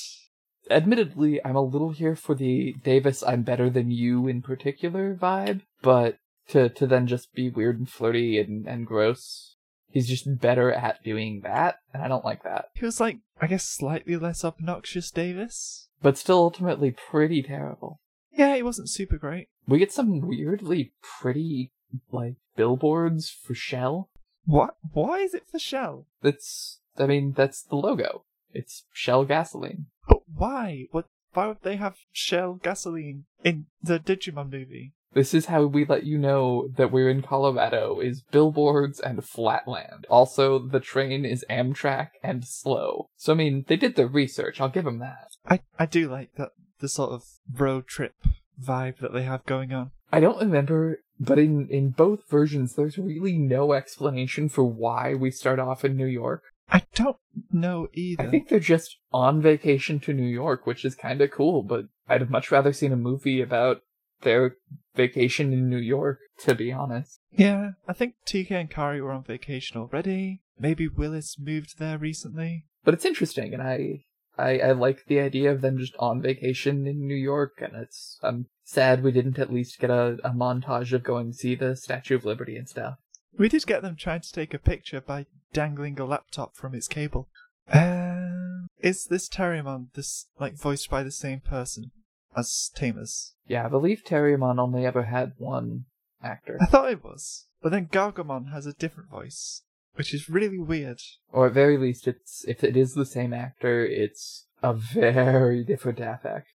Admittedly, I'm a little here for the Davis I'm better than you in particular vibe, but to to then just be weird and flirty and, and gross. He's just better at doing that, and I don't like that. He was like, I guess, slightly less obnoxious Davis. But still ultimately pretty terrible. Yeah, he wasn't super great. We get some weirdly pretty like billboards for Shell. What? Why is it for Shell? That's I mean, that's the logo. It's Shell gasoline. But why? What? Why would they have Shell gasoline in the Digimon movie? This is how we let you know that we're in Colorado is billboards and flatland. Also, the train is Amtrak and slow. So I mean, they did their research. I'll give them that. I I do like that the sort of road trip vibe that they have going on. I don't remember, but in in both versions there's really no explanation for why we start off in New York. I don't know either. I think they're just on vacation to New York, which is kind of cool, but I'd have much rather seen a movie about their vacation in New York, to be honest. Yeah, I think TK and Kari were on vacation already. Maybe Willis moved there recently. But it's interesting, and I, I, I like the idea of them just on vacation in New York, and it's, I'm sad we didn't at least get a, a montage of going to see the Statue of Liberty and stuff. We did get them trying to take a picture by dangling a laptop from its cable. Um, is this Terriermon this like voiced by the same person as Tamers? Yeah, I believe Terriermon only ever had one actor. I thought it was, but then Gargomon has a different voice, which is really weird. Or at very least, it's if it is the same actor, it's a very different affect.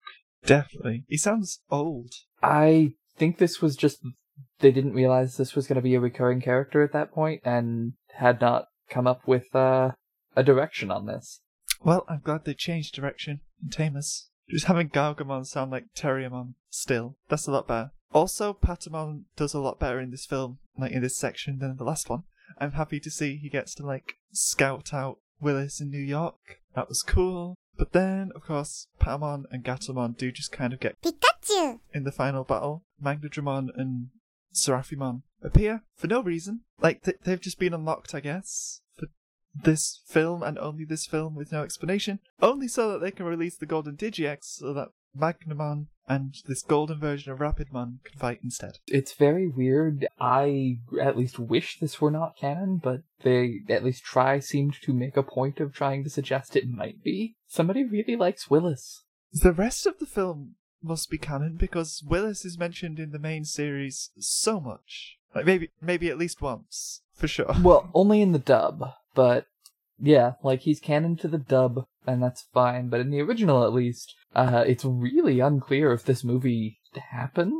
Definitely, he sounds old. I think this was just they didn't realize this was going to be a recurring character at that point and had not come up with uh, a direction on this. Well, I'm glad they changed direction in Tamers. Just having Gargomon sound like Terriermon still, that's a lot better. Also, Patamon does a lot better in this film, like in this section, than the last one. I'm happy to see he gets to like scout out Willis in New York. That was cool. But then, of course, Patamon and Gatomon do just kind of get Pikachu! in the final battle. Magnadramon and Seraphimon appear for no reason. Like, th- they've just been unlocked, I guess, for this film and only this film with no explanation. Only so that they can release the Golden Digi-Eggs so that Magnamon and this golden version of Rapidmon can fight instead. It's very weird. I at least wish this were not canon, but they at least try seemed to make a point of trying to suggest it might be. Somebody really likes Willis. The rest of the film must be canon because Willis is mentioned in the main series so much. Like maybe maybe at least once, for sure. Well, only in the dub, but yeah, like he's canon to the dub, and that's fine. But in the original, at least, uh, it's really unclear if this movie happened.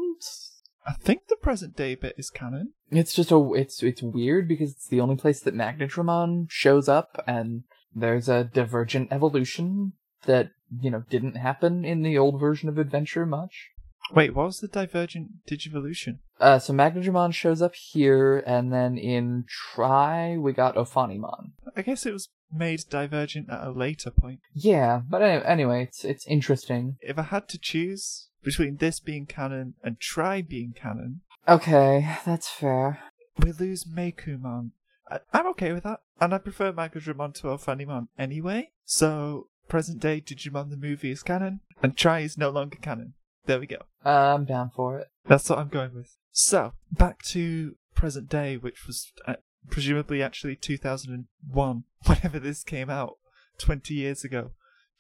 I think the present day bit is canon. It's just a it's it's weird because it's the only place that Magnadramon shows up, and there's a divergent evolution that you know didn't happen in the old version of Adventure much. Wait, what was the Divergent Digivolution? Uh, so Magnadramon shows up here, and then in Tri we got Ophanimon. I guess it was made Divergent at a later point. Yeah, but any- anyway, it's it's interesting. If I had to choose between this being canon and Tri being canon, Okay, that's fair. we lose Meicoomon. I- I'm okay with that, and I prefer Magnadramon to Ophanimon anyway. So, present day Digimon the movie is canon, and Tri is no longer canon. There we go. I'm down for it. That's what I'm going with. So, back to present day, which was uh, presumably actually 2001, whenever this came out, 20 years ago.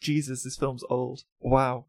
Jesus, this film's old. Wow.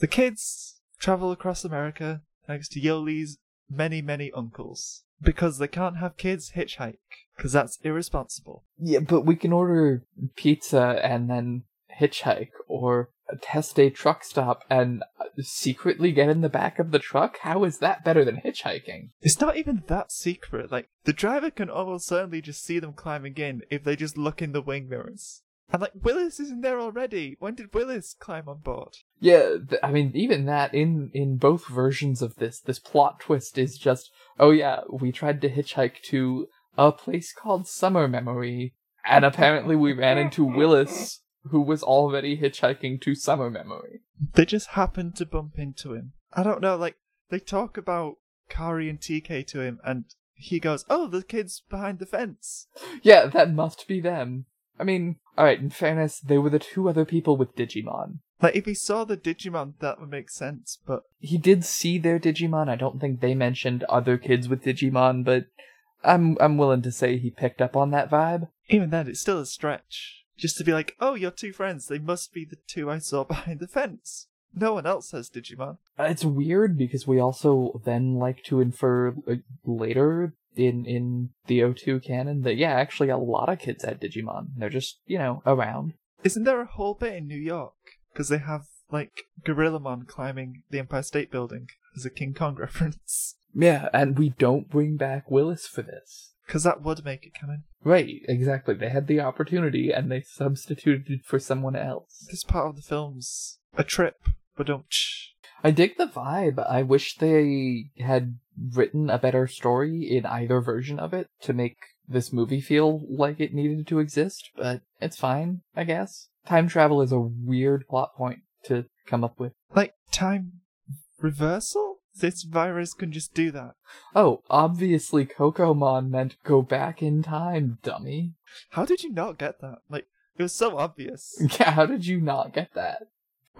The kids travel across America thanks to Yolei's many, many uncles. Because they can't have kids hitchhike, because that's irresponsible. Yeah, but we can order pizza and then hitchhike, or test a truck stop and secretly get in the back of the truck. How is that better than hitchhiking? It's not even that secret. Like, the driver can almost certainly just see them climbing in if they just look in the wing mirrors. And like, Willis isn't there already. When did Willis climb on board? Yeah, th- I mean, even that in in both versions of this, this plot twist is just, oh yeah, we tried to hitchhike to a place called Summer Memory, and apparently we ran into Willis, who was already hitchhiking to Summer Memory. They just happened to bump into him. I don't know, like, they talk about Kari and TK to him, and he goes, Oh, the kid's behind the fence. Yeah, that must be them. I mean, alright, in fairness, they were the two other people with Digimon. Like, if he saw the Digimon, that would make sense, but He did see their Digimon. I don't think they mentioned other kids with Digimon, but I'm I'm willing to say he picked up on that vibe. even then, it's still a stretch. Just to be like, Oh, your two friends, they must be the two I saw behind the fence. No one else has Digimon. Uh, It's weird because we also then like to infer uh, later in in the 02 canon that yeah, actually a lot of kids had Digimon. They're just you know around. Isn't there a whole bit in New York? Because they have, like, Gorillamon climbing the Empire State Building as a King Kong reference. Yeah, and we don't bring back Willis for this. Because that would make it canon. Right, exactly. They had the opportunity and they substituted for someone else. This part of the film's a trip, but don't. I dig the vibe. I wish they had written a better story in either version of it to make this movie feel like it needed to exist, but it's fine, I guess. Time travel is a weird plot point to come up with. Like, time reversal? This virus can just do that. Oh, obviously Kokomon meant go back in time, dummy. How did you not get that? Like, it was so obvious. Yeah, how did you not get that?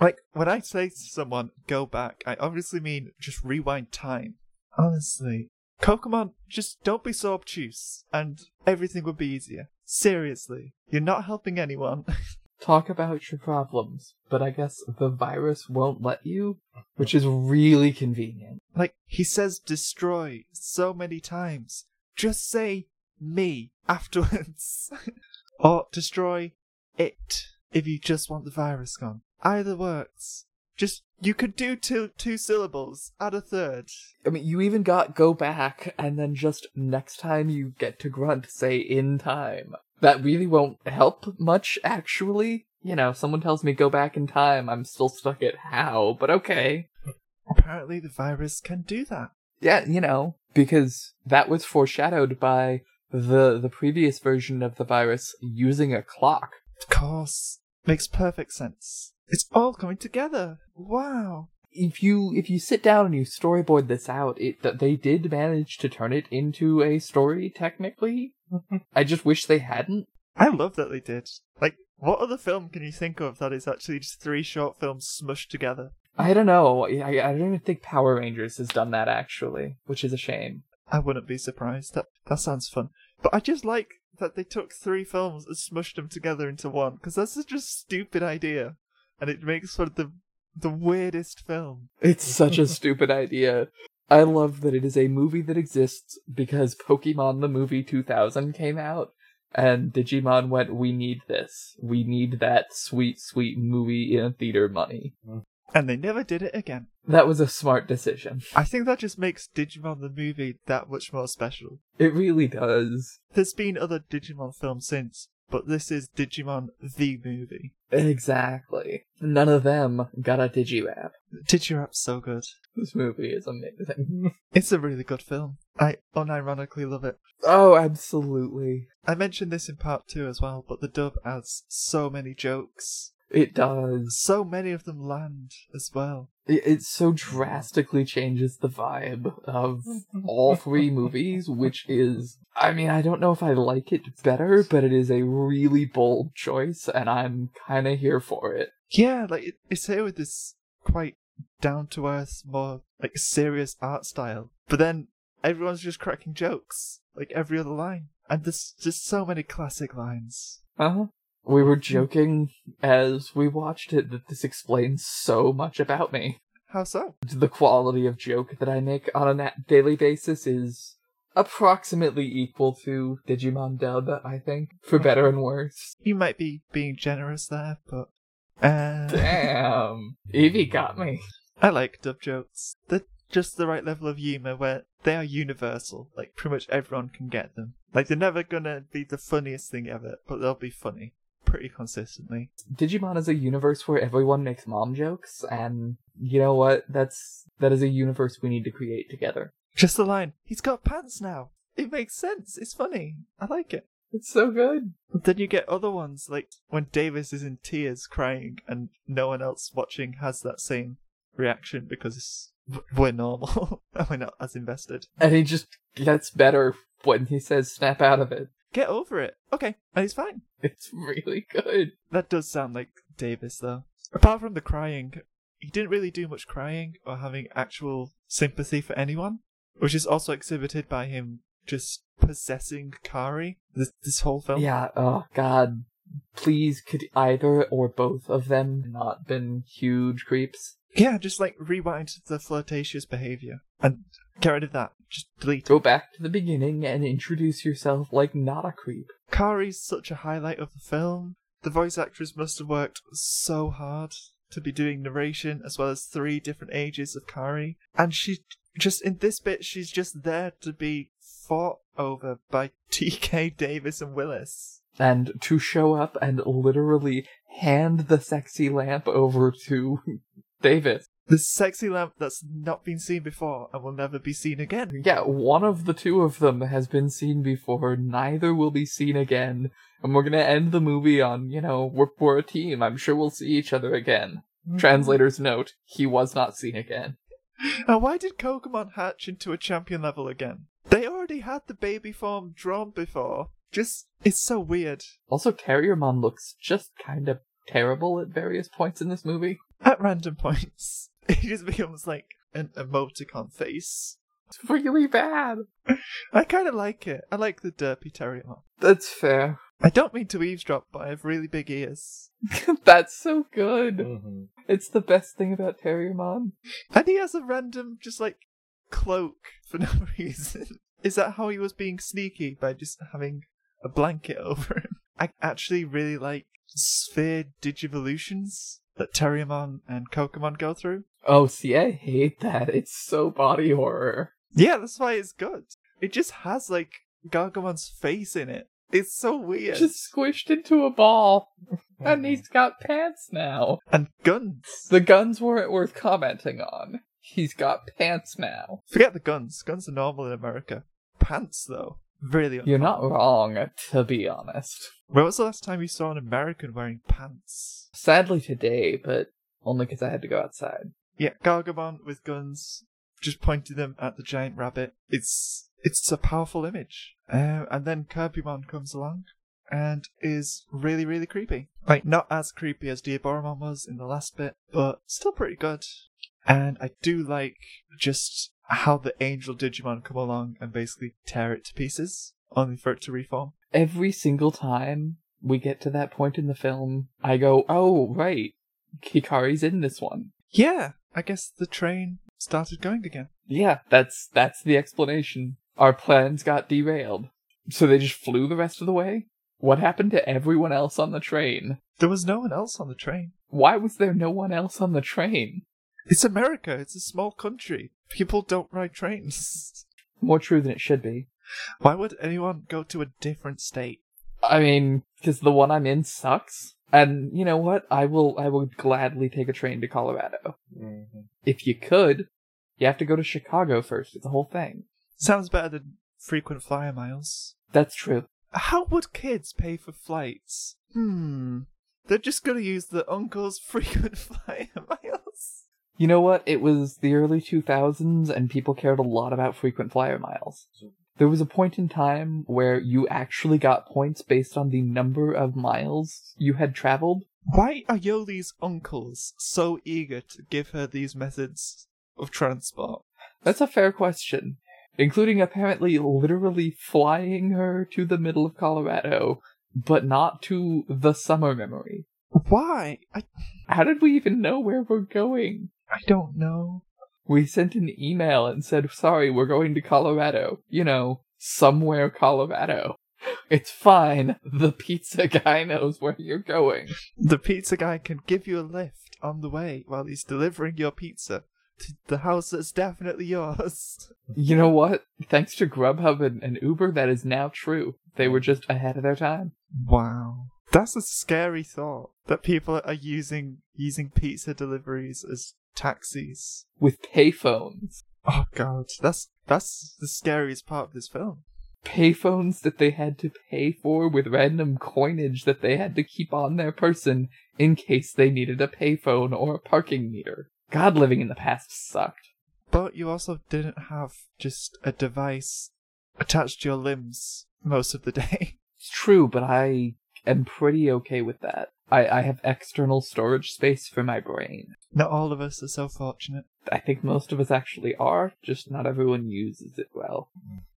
like, when I say to someone, go back, I obviously mean just rewind time. Honestly. Kokomon, just don't be so obtuse, and everything would be easier. Seriously. You're not helping anyone. Talk about your problems, but I guess the virus won't let you, which is really convenient. like, he says destroy so many times. Just say me afterwards. or destroy it if you just want the virus gone. Either works. Just, you could do two, two syllables, add a third. I mean, you even got go back, and then just next time you get to grunt, say in time. That really won't help much, actually. You know, someone tells me go back in time, I'm still stuck at how, but okay. Apparently the virus can do that. Yeah, you know, because that was foreshadowed by the the previous version of the virus using a clock. Of course. Makes perfect sense. It's all coming together. Wow. If you if you sit down and you storyboard this out, it that they did manage to turn it into a story technically. I just wish they hadn't. I love that they did. Like, what other film can you think of that is actually just three short films smushed together? I don't know. I, I don't even think Power Rangers has done that actually, which is a shame. I wouldn't be surprised. That that sounds fun. But I just like that they took three films and smushed them together into one because that's such a stupid idea, and it makes for the the weirdest film. It's such a stupid idea. I love that it is a movie that exists because Pokemon the movie 2000 came out and Digimon went, we need this. We need that sweet, sweet movie in a theater money. And they never did it again. That was a smart decision. I think that just makes Digimon the movie that much more special. It really does. There's been other Digimon films since, but this is Digimon the movie. Exactly. None of them got a Digirap. Digirap's so good. This movie is amazing. It's a really good film. I unironically love it. oh, absolutely. I mentioned this in part two as well, but the dub adds so many jokes. It does. So many of them land as well. It, it so drastically changes the vibe of all three movies, which is, I mean, I don't know if I like it better, but it is a really bold choice, and I'm kind of here for it. Yeah, like it, it's here with this quite down to earth, more like serious art style. But then everyone's just cracking jokes, like every other line. And there's just so many classic lines. Uh huh. We were joking as we watched it that this explains so much about me. How so? The quality of joke that I make on a daily basis is approximately equal to Digimon dub, I think, for better and worse. You might be being generous there, but uh, Damn. Evie got me. I like dub jokes. They're just the right level of humor where they are universal. Like pretty much everyone can get them. Like they're never gonna be the funniest thing ever, but they'll be funny pretty consistently. Digimon is a universe where everyone makes mom jokes, and you know what? That's that is a universe we need to create together. Just the line, he's got pants now. It makes sense. It's funny. I like it. It's so good. Then you get other ones like when Davis is in tears crying and no one else watching has that same reaction because it's, we're normal and we're not as invested. And he just gets better when he says snap out of it. Get over it. Okay, and it's fine. It's really good. That does sound like Davis though. Apart from the crying, he didn't really do much crying or having actual sympathy for anyone, which is also exhibited by him just possessing Kari this, this whole film. Yeah, oh god. Please could either or both of them not been huge creeps? Yeah, just like rewind the flirtatious behavior and get rid of that. Just delete it. Go back to the beginning and introduce yourself like not a creep. Kari's such a highlight of the film. The voice actress must have worked so hard to be doing narration as well as three different ages of Kari. And she just in this bit she's just there to be fought over by TK Davis and Willis. And to show up and literally hand the sexy lamp over to Davis. The sexy lamp that's not been seen before and will never be seen again. Yeah, one of the two of them has been seen before, neither will be seen again. And we're gonna end the movie on, you know, we're, we're a team, I'm sure we'll see each other again. Mm-hmm. Translator's note, he was not seen again. And why did Kokomon hatch into a champion level again? They already had the baby form drawn before. Just, it's so weird. Also, Terriermon looks just kind of terrible at various points in this movie. At random points, he just becomes like an emoticon face. It's really bad. I kind of like it. I like the derpy Terriermon. That's fair. I don't mean to eavesdrop, but I have really big ears. That's so good. Mm-hmm. It's the best thing about Terriermon. And he has a random, just like, cloak for no reason. Is that how he was being sneaky by just having a blanket over him? I actually really like sphere digivolutions that Terriermon and Kokomon go through. Oh, see, I hate that. It's so body horror. Yeah, that's why it's good. It just has like Gargomon's face in it. It's so weird. Just squished into a ball. and he's got pants now. And guns. The guns weren't worth commenting on. He's got pants now. Forget the guns. Guns are normal in America. Pants, though, really. You're not wrong, to be honest. When was the last time you saw an American wearing pants? Sadly today, but only because I had to go outside. Yeah, Gargomon with guns, just pointing them at the giant rabbit. It's it's a powerful image. Uh, and then Cherubimon comes along and is really, really creepy. Like, not as creepy as Diaboromon was in the last bit, but still pretty good. And I do like just how the angel Digimon come along and basically tear it to pieces, only for it to reform. Every single time we get to that point in the film, I go, oh, right. Hikari's in this one. Yeah, I guess the train started going again. Yeah, that's that's the explanation. Our plans got derailed. So they just flew the rest of the way? What happened to everyone else on the train? There was no one else on the train. Why was there no one else on the train? It's America. It's a small country. People don't ride trains. More true than it should be. Why would anyone go to a different state? I mean, because the one I'm in sucks. And you know what? I will. I will gladly take a train to Colorado. If you could, you have to go to Chicago first. It's a whole thing. Sounds better than frequent flyer miles. That's true. How would kids pay for flights? Hmm. They're just gonna use the uncle's frequent flyer miles. You know what? It was the early 2000s, and people cared a lot about frequent flyer miles. There was a point in time where you actually got points based on the number of miles you had traveled. Why are Yolei's uncles so eager to give her these methods of transport? That's a fair question. Including apparently literally flying her to the middle of Colorado, but not to the summer memory. Why? I How did we even know where we're going? I don't know. We sent an email and said, sorry, we're going to Colorado. You know, somewhere Colorado. It's fine. The pizza guy knows where you're going. The pizza guy can give you a lift on the way while he's delivering your pizza to the house that's definitely yours. You know what? Thanks to Grubhub and, and Uber, that is now true. They were just ahead of their time. Wow. That's a scary thought that people are using using pizza deliveries as taxis. With payphones. Oh god, that's that's the scariest part of this film. Payphones that they had to pay for with random coinage that they had to keep on their person in case they needed a payphone or a parking meter. God, living in the past sucked. But you also didn't have just a device attached to your limbs most of the day. It's true, but I am pretty okay with that. I, I have external storage space for my brain. Not all of us are so fortunate. I think most of us actually are, just not everyone uses it well.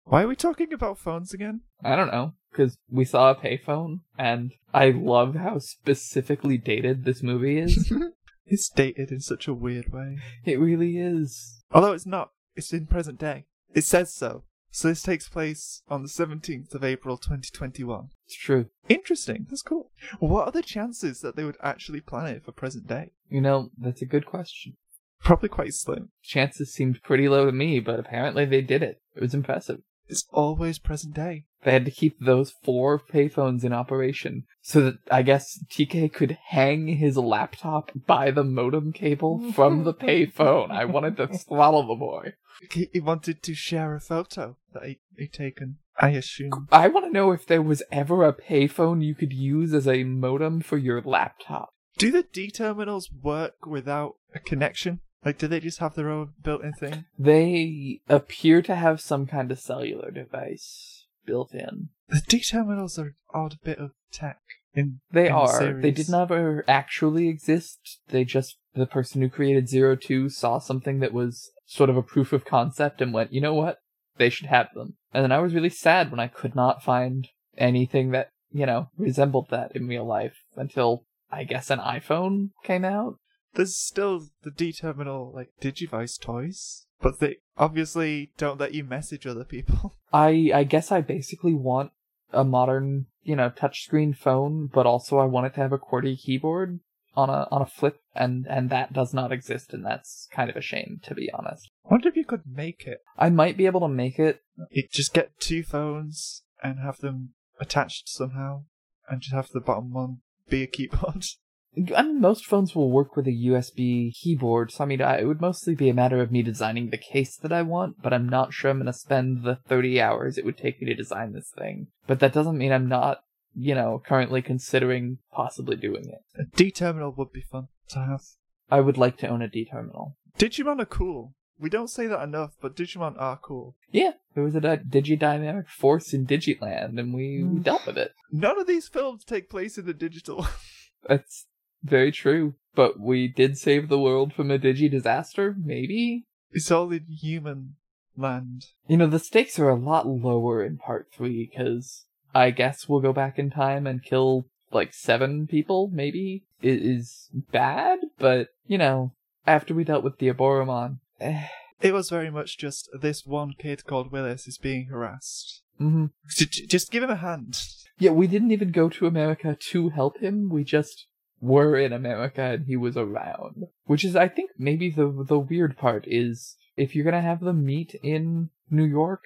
Why are we talking about phones again? I don't know, because we saw a payphone, and I love how specifically dated this movie is. It's dated in such a weird way. it really is. Although it's not, it's in present day. It says so. So this takes place on the 17th of April 2021. It's true. Interesting, that's cool. What are the chances that they would actually plan it for present day? You know, that's a good question. Probably quite slim. Chances seemed pretty low to me, but apparently they did it. It was impressive. It's always present day. They had to keep those four payphones in operation so that I guess TK could hang his laptop by the modem cable from the payphone. I wanted to swallow the boy. He, he wanted to share a photo that he, he taken, I assume. I want to know if there was ever a payphone you could use as a modem for your laptop. Do the D terminals work without a connection? Like, do they just have their own built-in thing? They appear to have some kind of cellular device built in. The D terminals are an odd bit of tech. In They in the are. They series. did never actually exist. They just the person who created Zero Two saw something that was sort of a proof of concept and went, you know what? They should have them. And then I was really sad when I could not find anything that, you know, resembled that in real life until I guess an iPhone came out. There's still the D terminal like Digivice toys, but they obviously don't let you message other people. I I guess I basically want a modern, you know, touchscreen phone, but also I want it to have a QWERTY keyboard on a on a flip and and that does not exist and that's kind of a shame to be honest. I wonder if you could make it. I might be able to make it. You just get two phones and have them attached somehow, and just have the bottom one be a keyboard. I mean, most phones will work with a USB keyboard, so I mean, I, it would mostly be a matter of me designing the case that I want, but I'm not sure I'm going to spend the 30 hours it would take me to design this thing. But that doesn't mean I'm not, you know, currently considering possibly doing it. A D terminal would be fun to have. I would like to own a D terminal. Digimon are cool. We don't say that enough, but Digimon are cool. Yeah, there was a di- digidynamic force in Digiland, and we, we mm. dealt with it. None of these films take place in the digital. That's very true. But we did save the world from a digi disaster, maybe? it's all in human land. You know, the stakes are a lot lower in part three, because I guess we'll go back in time and kill like seven people, maybe? It is bad, but, you know, after we dealt with Diaboromon, eh. It was very much just this one kid called Willis is being harassed. hmm J- j- Just give him a hand. Yeah, we didn't even go to America to help him, we just were in America and he was around. Which is, I think, maybe the the weird part is if you're gonna have them meet in New York,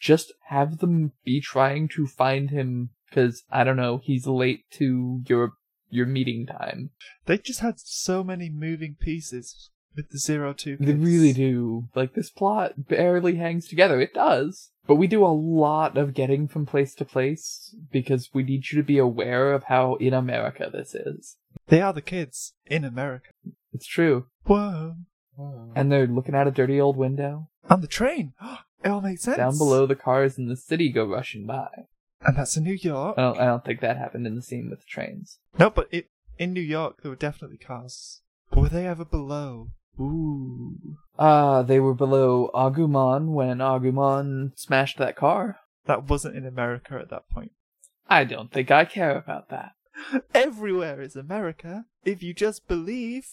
just have them be trying to find him because I don't know, he's late to your your meeting time. They just had so many moving pieces with the zero two. They really do. Like this plot barely hangs together. It does. But we do a lot of getting from place to place because we need you to be aware of how in America this is. They are the kids in America. It's true. Whoa! And they're looking out a dirty old window. On the train. It all makes sense. Down below the cars in the city go rushing by. and that's in New York. I don't, I don't think that happened in the scene with the trains. no, but it in New York there were definitely cars. But were they ever below? Ooh. Ah, they were below Agumon when Agumon smashed that car. That wasn't in America at that point. I don't think I care about that. Everywhere is America if you just believe.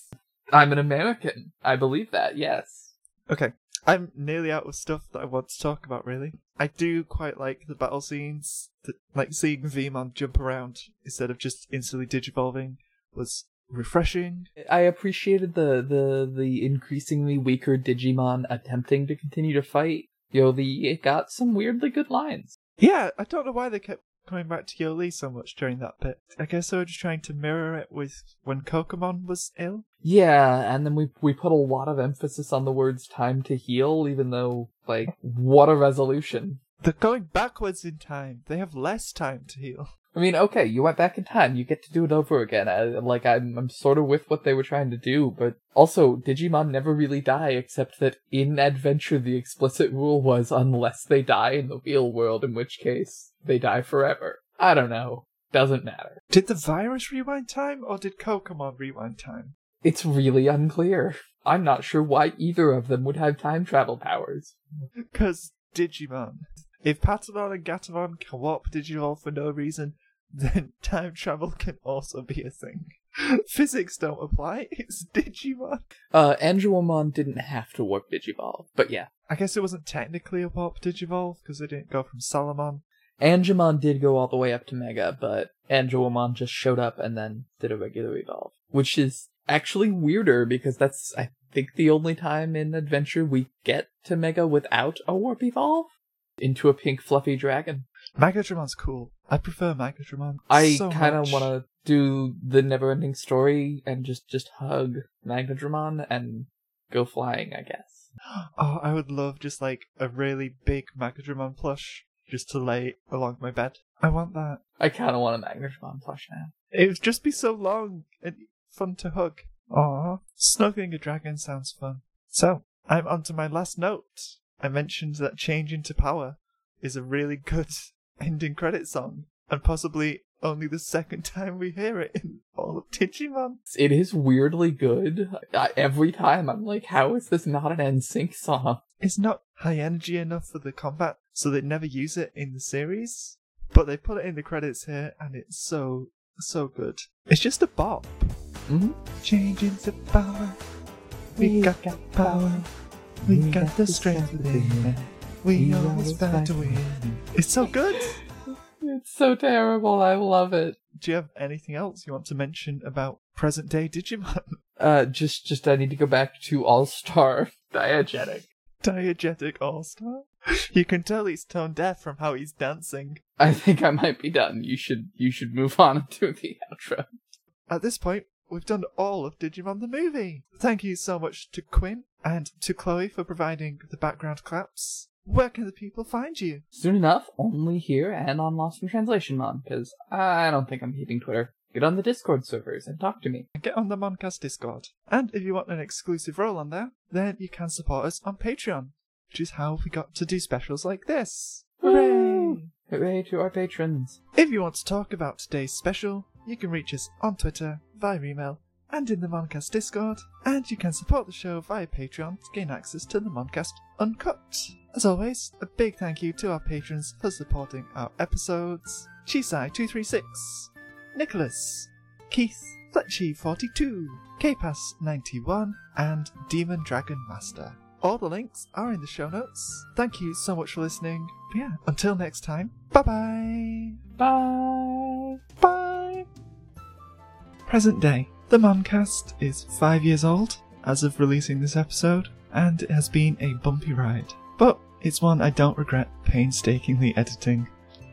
I'm an American. I believe that, yes. Okay, I'm nearly out of stuff that I want to talk about. Really, I do quite like the battle scenes. That, like seeing Veemon jump around instead of just instantly digivolving was refreshing. I appreciated the, the, the increasingly weaker Digimon attempting to continue to fight. Yo, the it got some weirdly good lines. Yeah, I don't know why they kept coming back to Yolei so much during that bit. I guess they were just trying to mirror it with when Kokomon was ill. Yeah, and then we we put a lot of emphasis on the words time to heal, even though like what a resolution. They're going backwards in time. They have less time to heal. I mean, okay, you went back in time, you get to do it over again. I, like I'm I'm sort of with what they were trying to do, but also Digimon never really die except that in Adventure the explicit rule was unless they die in the real world, in which case they die forever. I don't know. Doesn't matter. Did the virus rewind time or did Kokomon rewind time? It's really unclear. I'm not sure why either of them would have time travel powers. Because Digimon. If Patamon and Gatomon can warp Digivolve for no reason, then time travel can also be a thing. Physics don't apply, it's Digimon. Uh, Angewomon didn't have to warp Digivolve, but yeah. I guess it wasn't technically a warp Digivolve because it didn't go from Salamon. Angemon did go all the way up to Mega, but Angewomon just showed up and then did a regular evolve. Which is actually weirder because that's, I think, the only time in Adventure we get to Mega without a warp evolve into a pink fluffy dragon. Magnadramon's cool. I prefer Magnadramon. I so kind of want to do the never-ending story and just just hug Magnadramon and go flying, I guess. Oh, I would love just like a really big Magnadramon plush just to lay along my bed. I want that. I kind of want a Magnadramon plush now. It would just be so long and fun to hug. Aw, snuggling a dragon sounds fun. So, I'm on to my last note. I mentioned that Change into Power is a really good ending credit song, and possibly only the second time we hear it in all of Digimon. It is weirdly good. I, every time I'm like, how is this not an NSYNC song? It's not high energy enough for the combat, so they never use it in the series. But they put it in the credits here, and it's so, so good. It's just a bop. hmm Change into power. We got the power. We got the strength within. We always bound to win. It's so good. It's so terrible. I love it. Do you have anything else you want to mention about present day Digimon? Uh, just, just I need to go back to All Star Diegetic. Diegetic All Star? You can tell he's tone deaf from how he's dancing. I think I might be done. You should, you should move on to the outro. At this point, we've done all of Digimon the movie. Thank you so much to Quinn and to Chloe for providing the background claps. Where can the people find you? Soon enough, only here and on Lost in Translation Mon, because I don't think I'm keeping Twitter. Get on the Discord servers and talk to me. Get on the Moncast Discord. And if you want an exclusive role on there, then you can support us on Patreon, which is how we got to do specials like this. Hooray! Hooray to our patrons. If you want to talk about today's special, you can reach us on Twitter, via email, and in the Moncast Discord, and you can support the show via Patreon to gain access to the Moncast Uncut. As always, a big thank you to our patrons for supporting our episodes. Chisai236, Nicholas, Keith, Fletchy42, Kpass91, and Demon Dragon Master. All the links are in the show notes. Thank you so much for listening. But yeah, until next time, bye bye. Bye. Bye. Present day. The Moncast is five years old as of releasing this episode, and it has been a bumpy ride. But it's one I don't regret painstakingly editing.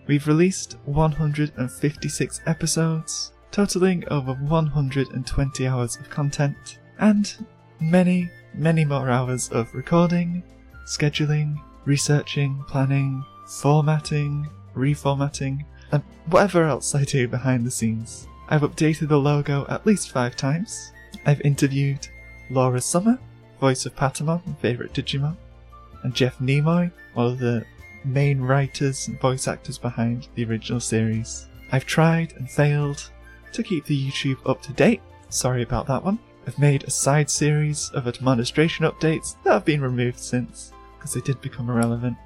We've released 156 episodes, totaling over 120 hours of content, and many, many more hours of recording, scheduling, researching, planning, formatting, reformatting, and whatever else I do behind the scenes. I've updated the logo at least five times. I've interviewed Laura Summer, voice of Patamon, favourite Digimon, and Jeff Nimoy, one of the main writers and voice actors behind the original series. I've tried and failed to keep the YouTube up to date. Sorry about that one. I've made a side series of administration updates that have been removed since, because they did become irrelevant.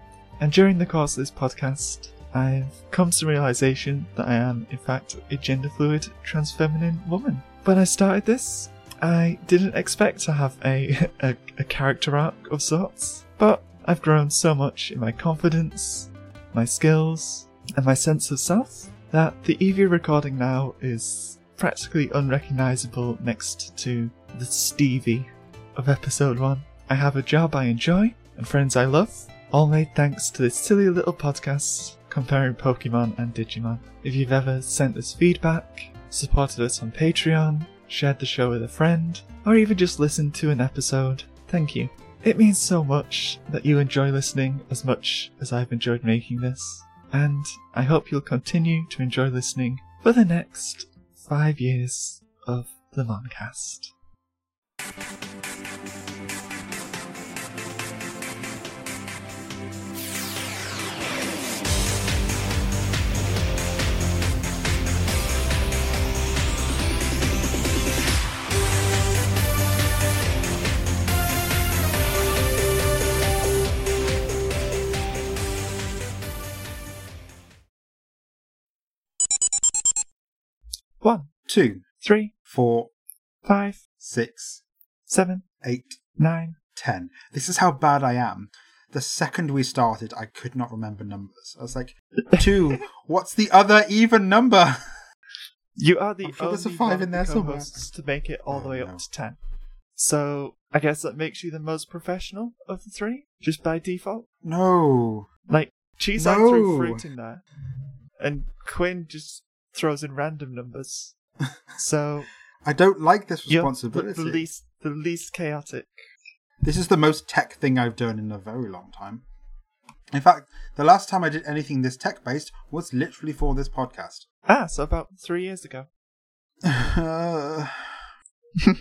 And during the course of this podcast, I've come to the realization that I am, in fact, a gender fluid, trans feminine woman. When I started this, I didn't expect to have a, a, a character arc of sorts, but I've grown so much in my confidence, my skills, and my sense of self that the Evie recording now is practically unrecognizable next to the Stevie of episode 1. I have a job I enjoy and friends I love, all made thanks to this silly little podcast comparing Pokemon and Digimon. If you've ever sent us feedback, supported us on Patreon, shared the show with a friend, or even just listened to an episode, thank you. It means so much that you enjoy listening as much as I've enjoyed making this, and I hope you'll continue to enjoy listening for the next five years of the Moncast. Two, three, four, five, six, seven, eight, nine. ten. This is how bad I am. The second we started, I could not remember numbers. I was like, two. What's the other even number? You are the sure only there's a five in there somewhere. to make it all the way no. up to ten. So I guess that makes you the most professional of the three, just by default. No. Like threw No. fruit in there, and Quinn just throws in random numbers. So I don't like this you're the, responsibility. the least the least chaotic. This is the most tech thing I've done in a very long time. In fact, the last time I did anything this tech based was literally for this podcast. Ah, so about three years ago. Uh,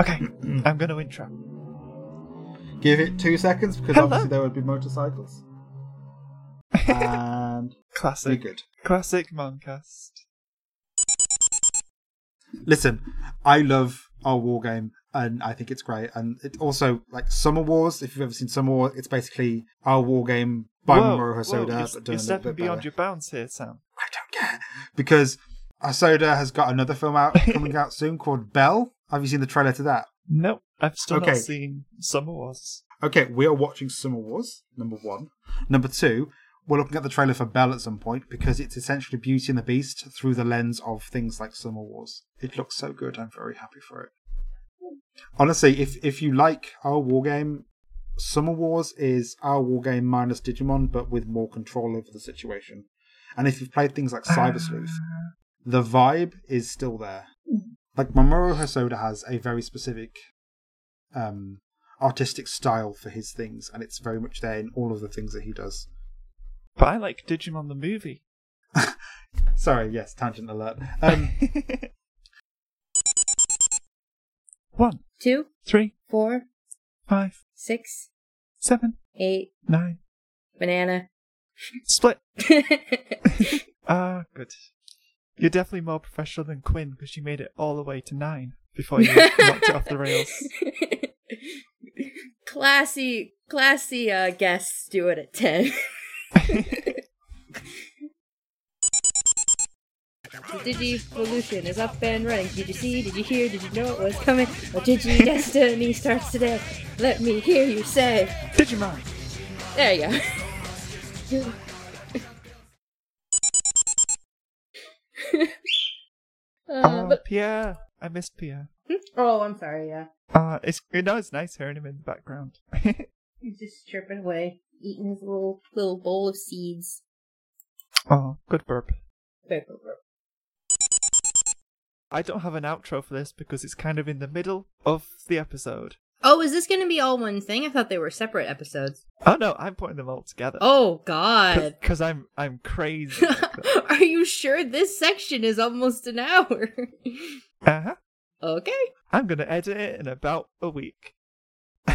Okay, I'm gonna intro. give it two seconds because Hello. obviously there would be motorcycles. And be Classic, good. Classic Moncast. Listen, I love our war game and I think it's great. And it also like Summer Wars. If you've ever seen Summer Wars, it's basically our war game by Whoa, Mamoru Hosoda. you're, but done you're a little stepping beyond better. your bounds here, Sam. I don't care because Hosoda has got another film out coming out soon called Belle. Have you seen the trailer to that? Nope, I've still Okay. not seen Summer Wars. Okay, we are watching Summer Wars. Number one. Number two, we're looking at the trailer for Belle at some point because it's essentially Beauty and the Beast through the lens of things like Summer Wars. It looks so good. I'm very happy for it. Honestly, if if you like our war game, Summer Wars is our war game minus Digimon, but with more control over the situation. And if you've played things like Cyber Sleuth, the vibe is still there. Like Mamoru Hosoda has a very specific um, artistic style for his things, and it's very much there in all of the things that he does. But I like Digimon the movie. Sorry, yes, tangent alert. Um, One, Two, three, four, five, six, seven, eight, nine. banana. Split. Ah, good. You're definitely more professional than Quinn because you made it all the way to nine before you knocked it off the rails. classy, classy uh, guests do it at 10. Digivolution is up and running. Did you see? Did you hear? Did you know it was coming? Oh, Digi Destiny starts today. Let me hear you say. Digimon. There you go. Uh, uh, oh, Pierre. I missed Pierre. Hmm? Oh, I'm sorry. Yeah, Uh, it's know it's nice hearing him in the background. he's just chirping away, eating his little little bowl of seeds. oh, good burp. Burp, burp, burp. I don't have an outro for this because it's kind of in the middle of the episode. Oh, is this going to be all one thing? I thought they were separate episodes. Oh no, I'm putting them all together. Oh God. because I'm I'm crazy. Are you sure this section is almost an hour? uh huh. okay. I'm gonna edit it in about a week.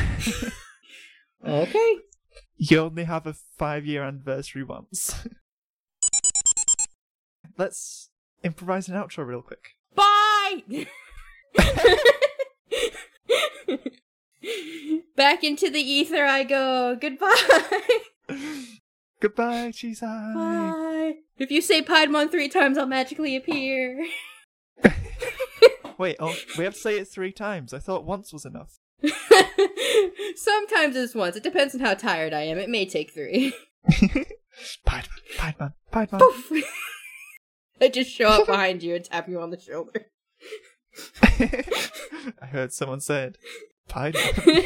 Okay. You only have a five year anniversary once. Let's improvise an outro real quick. Bye. Back into the ether I go. Goodbye. Goodbye, Chisai. Bye. If you say Piedmon three times, I'll magically appear. Wait, oh, we have to say it three times. I thought once was enough. Sometimes it's once. It depends on how tired I am. It may take three. Piedmon, Piedmon, Piedmon. Poof. I just show up behind you and tap you on the shoulder. I heard someone said Piedmon.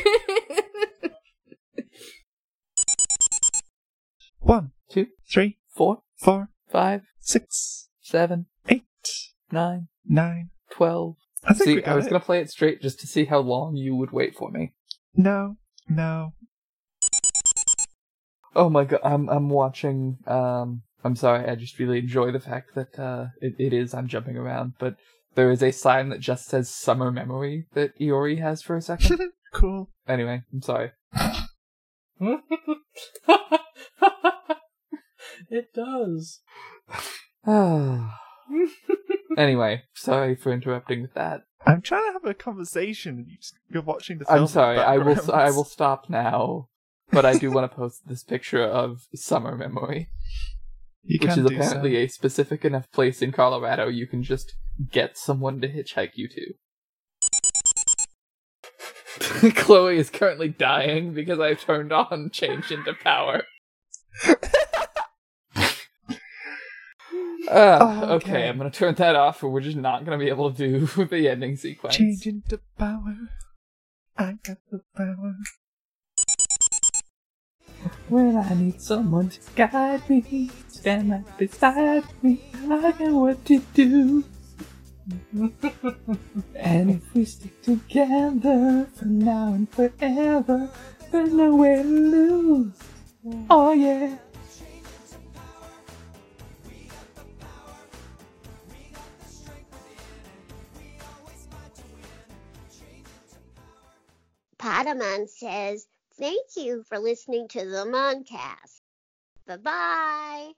One, Two, three, four, four, five, six, seven, eight, nine, nine. twelve. I think See, I was it. gonna play it straight just to see how long you would wait for me. No, no. Oh my god, I'm I'm watching. Um, I'm sorry, I just really enjoy the fact that uh, it, it is. I'm jumping around, but there is a sign that just says "summer memory" that Iori has for a second. cool. anyway, I'm sorry. It does. anyway, sorry for interrupting with that. I'm trying to have a conversation. and you just- You're watching the film. I'm sorry. I will. I will stop now. But I do want to post this picture of summer memory, You which is apparently so. a specific enough place in Colorado you can just get someone to hitchhike you to. Chloe is currently dying because I've turned on change into power. Uh, Oh, okay. okay. I'm gonna turn that off, or we're just not gonna be able to do the ending sequence. Change into power. I got the power. When I need someone to guide me, stand right beside me, I know what to do. and if we stick together for now and forever, there's no way to lose. Oh yeah. Patamon says, Thank you for listening to the Moncast. Bye bye.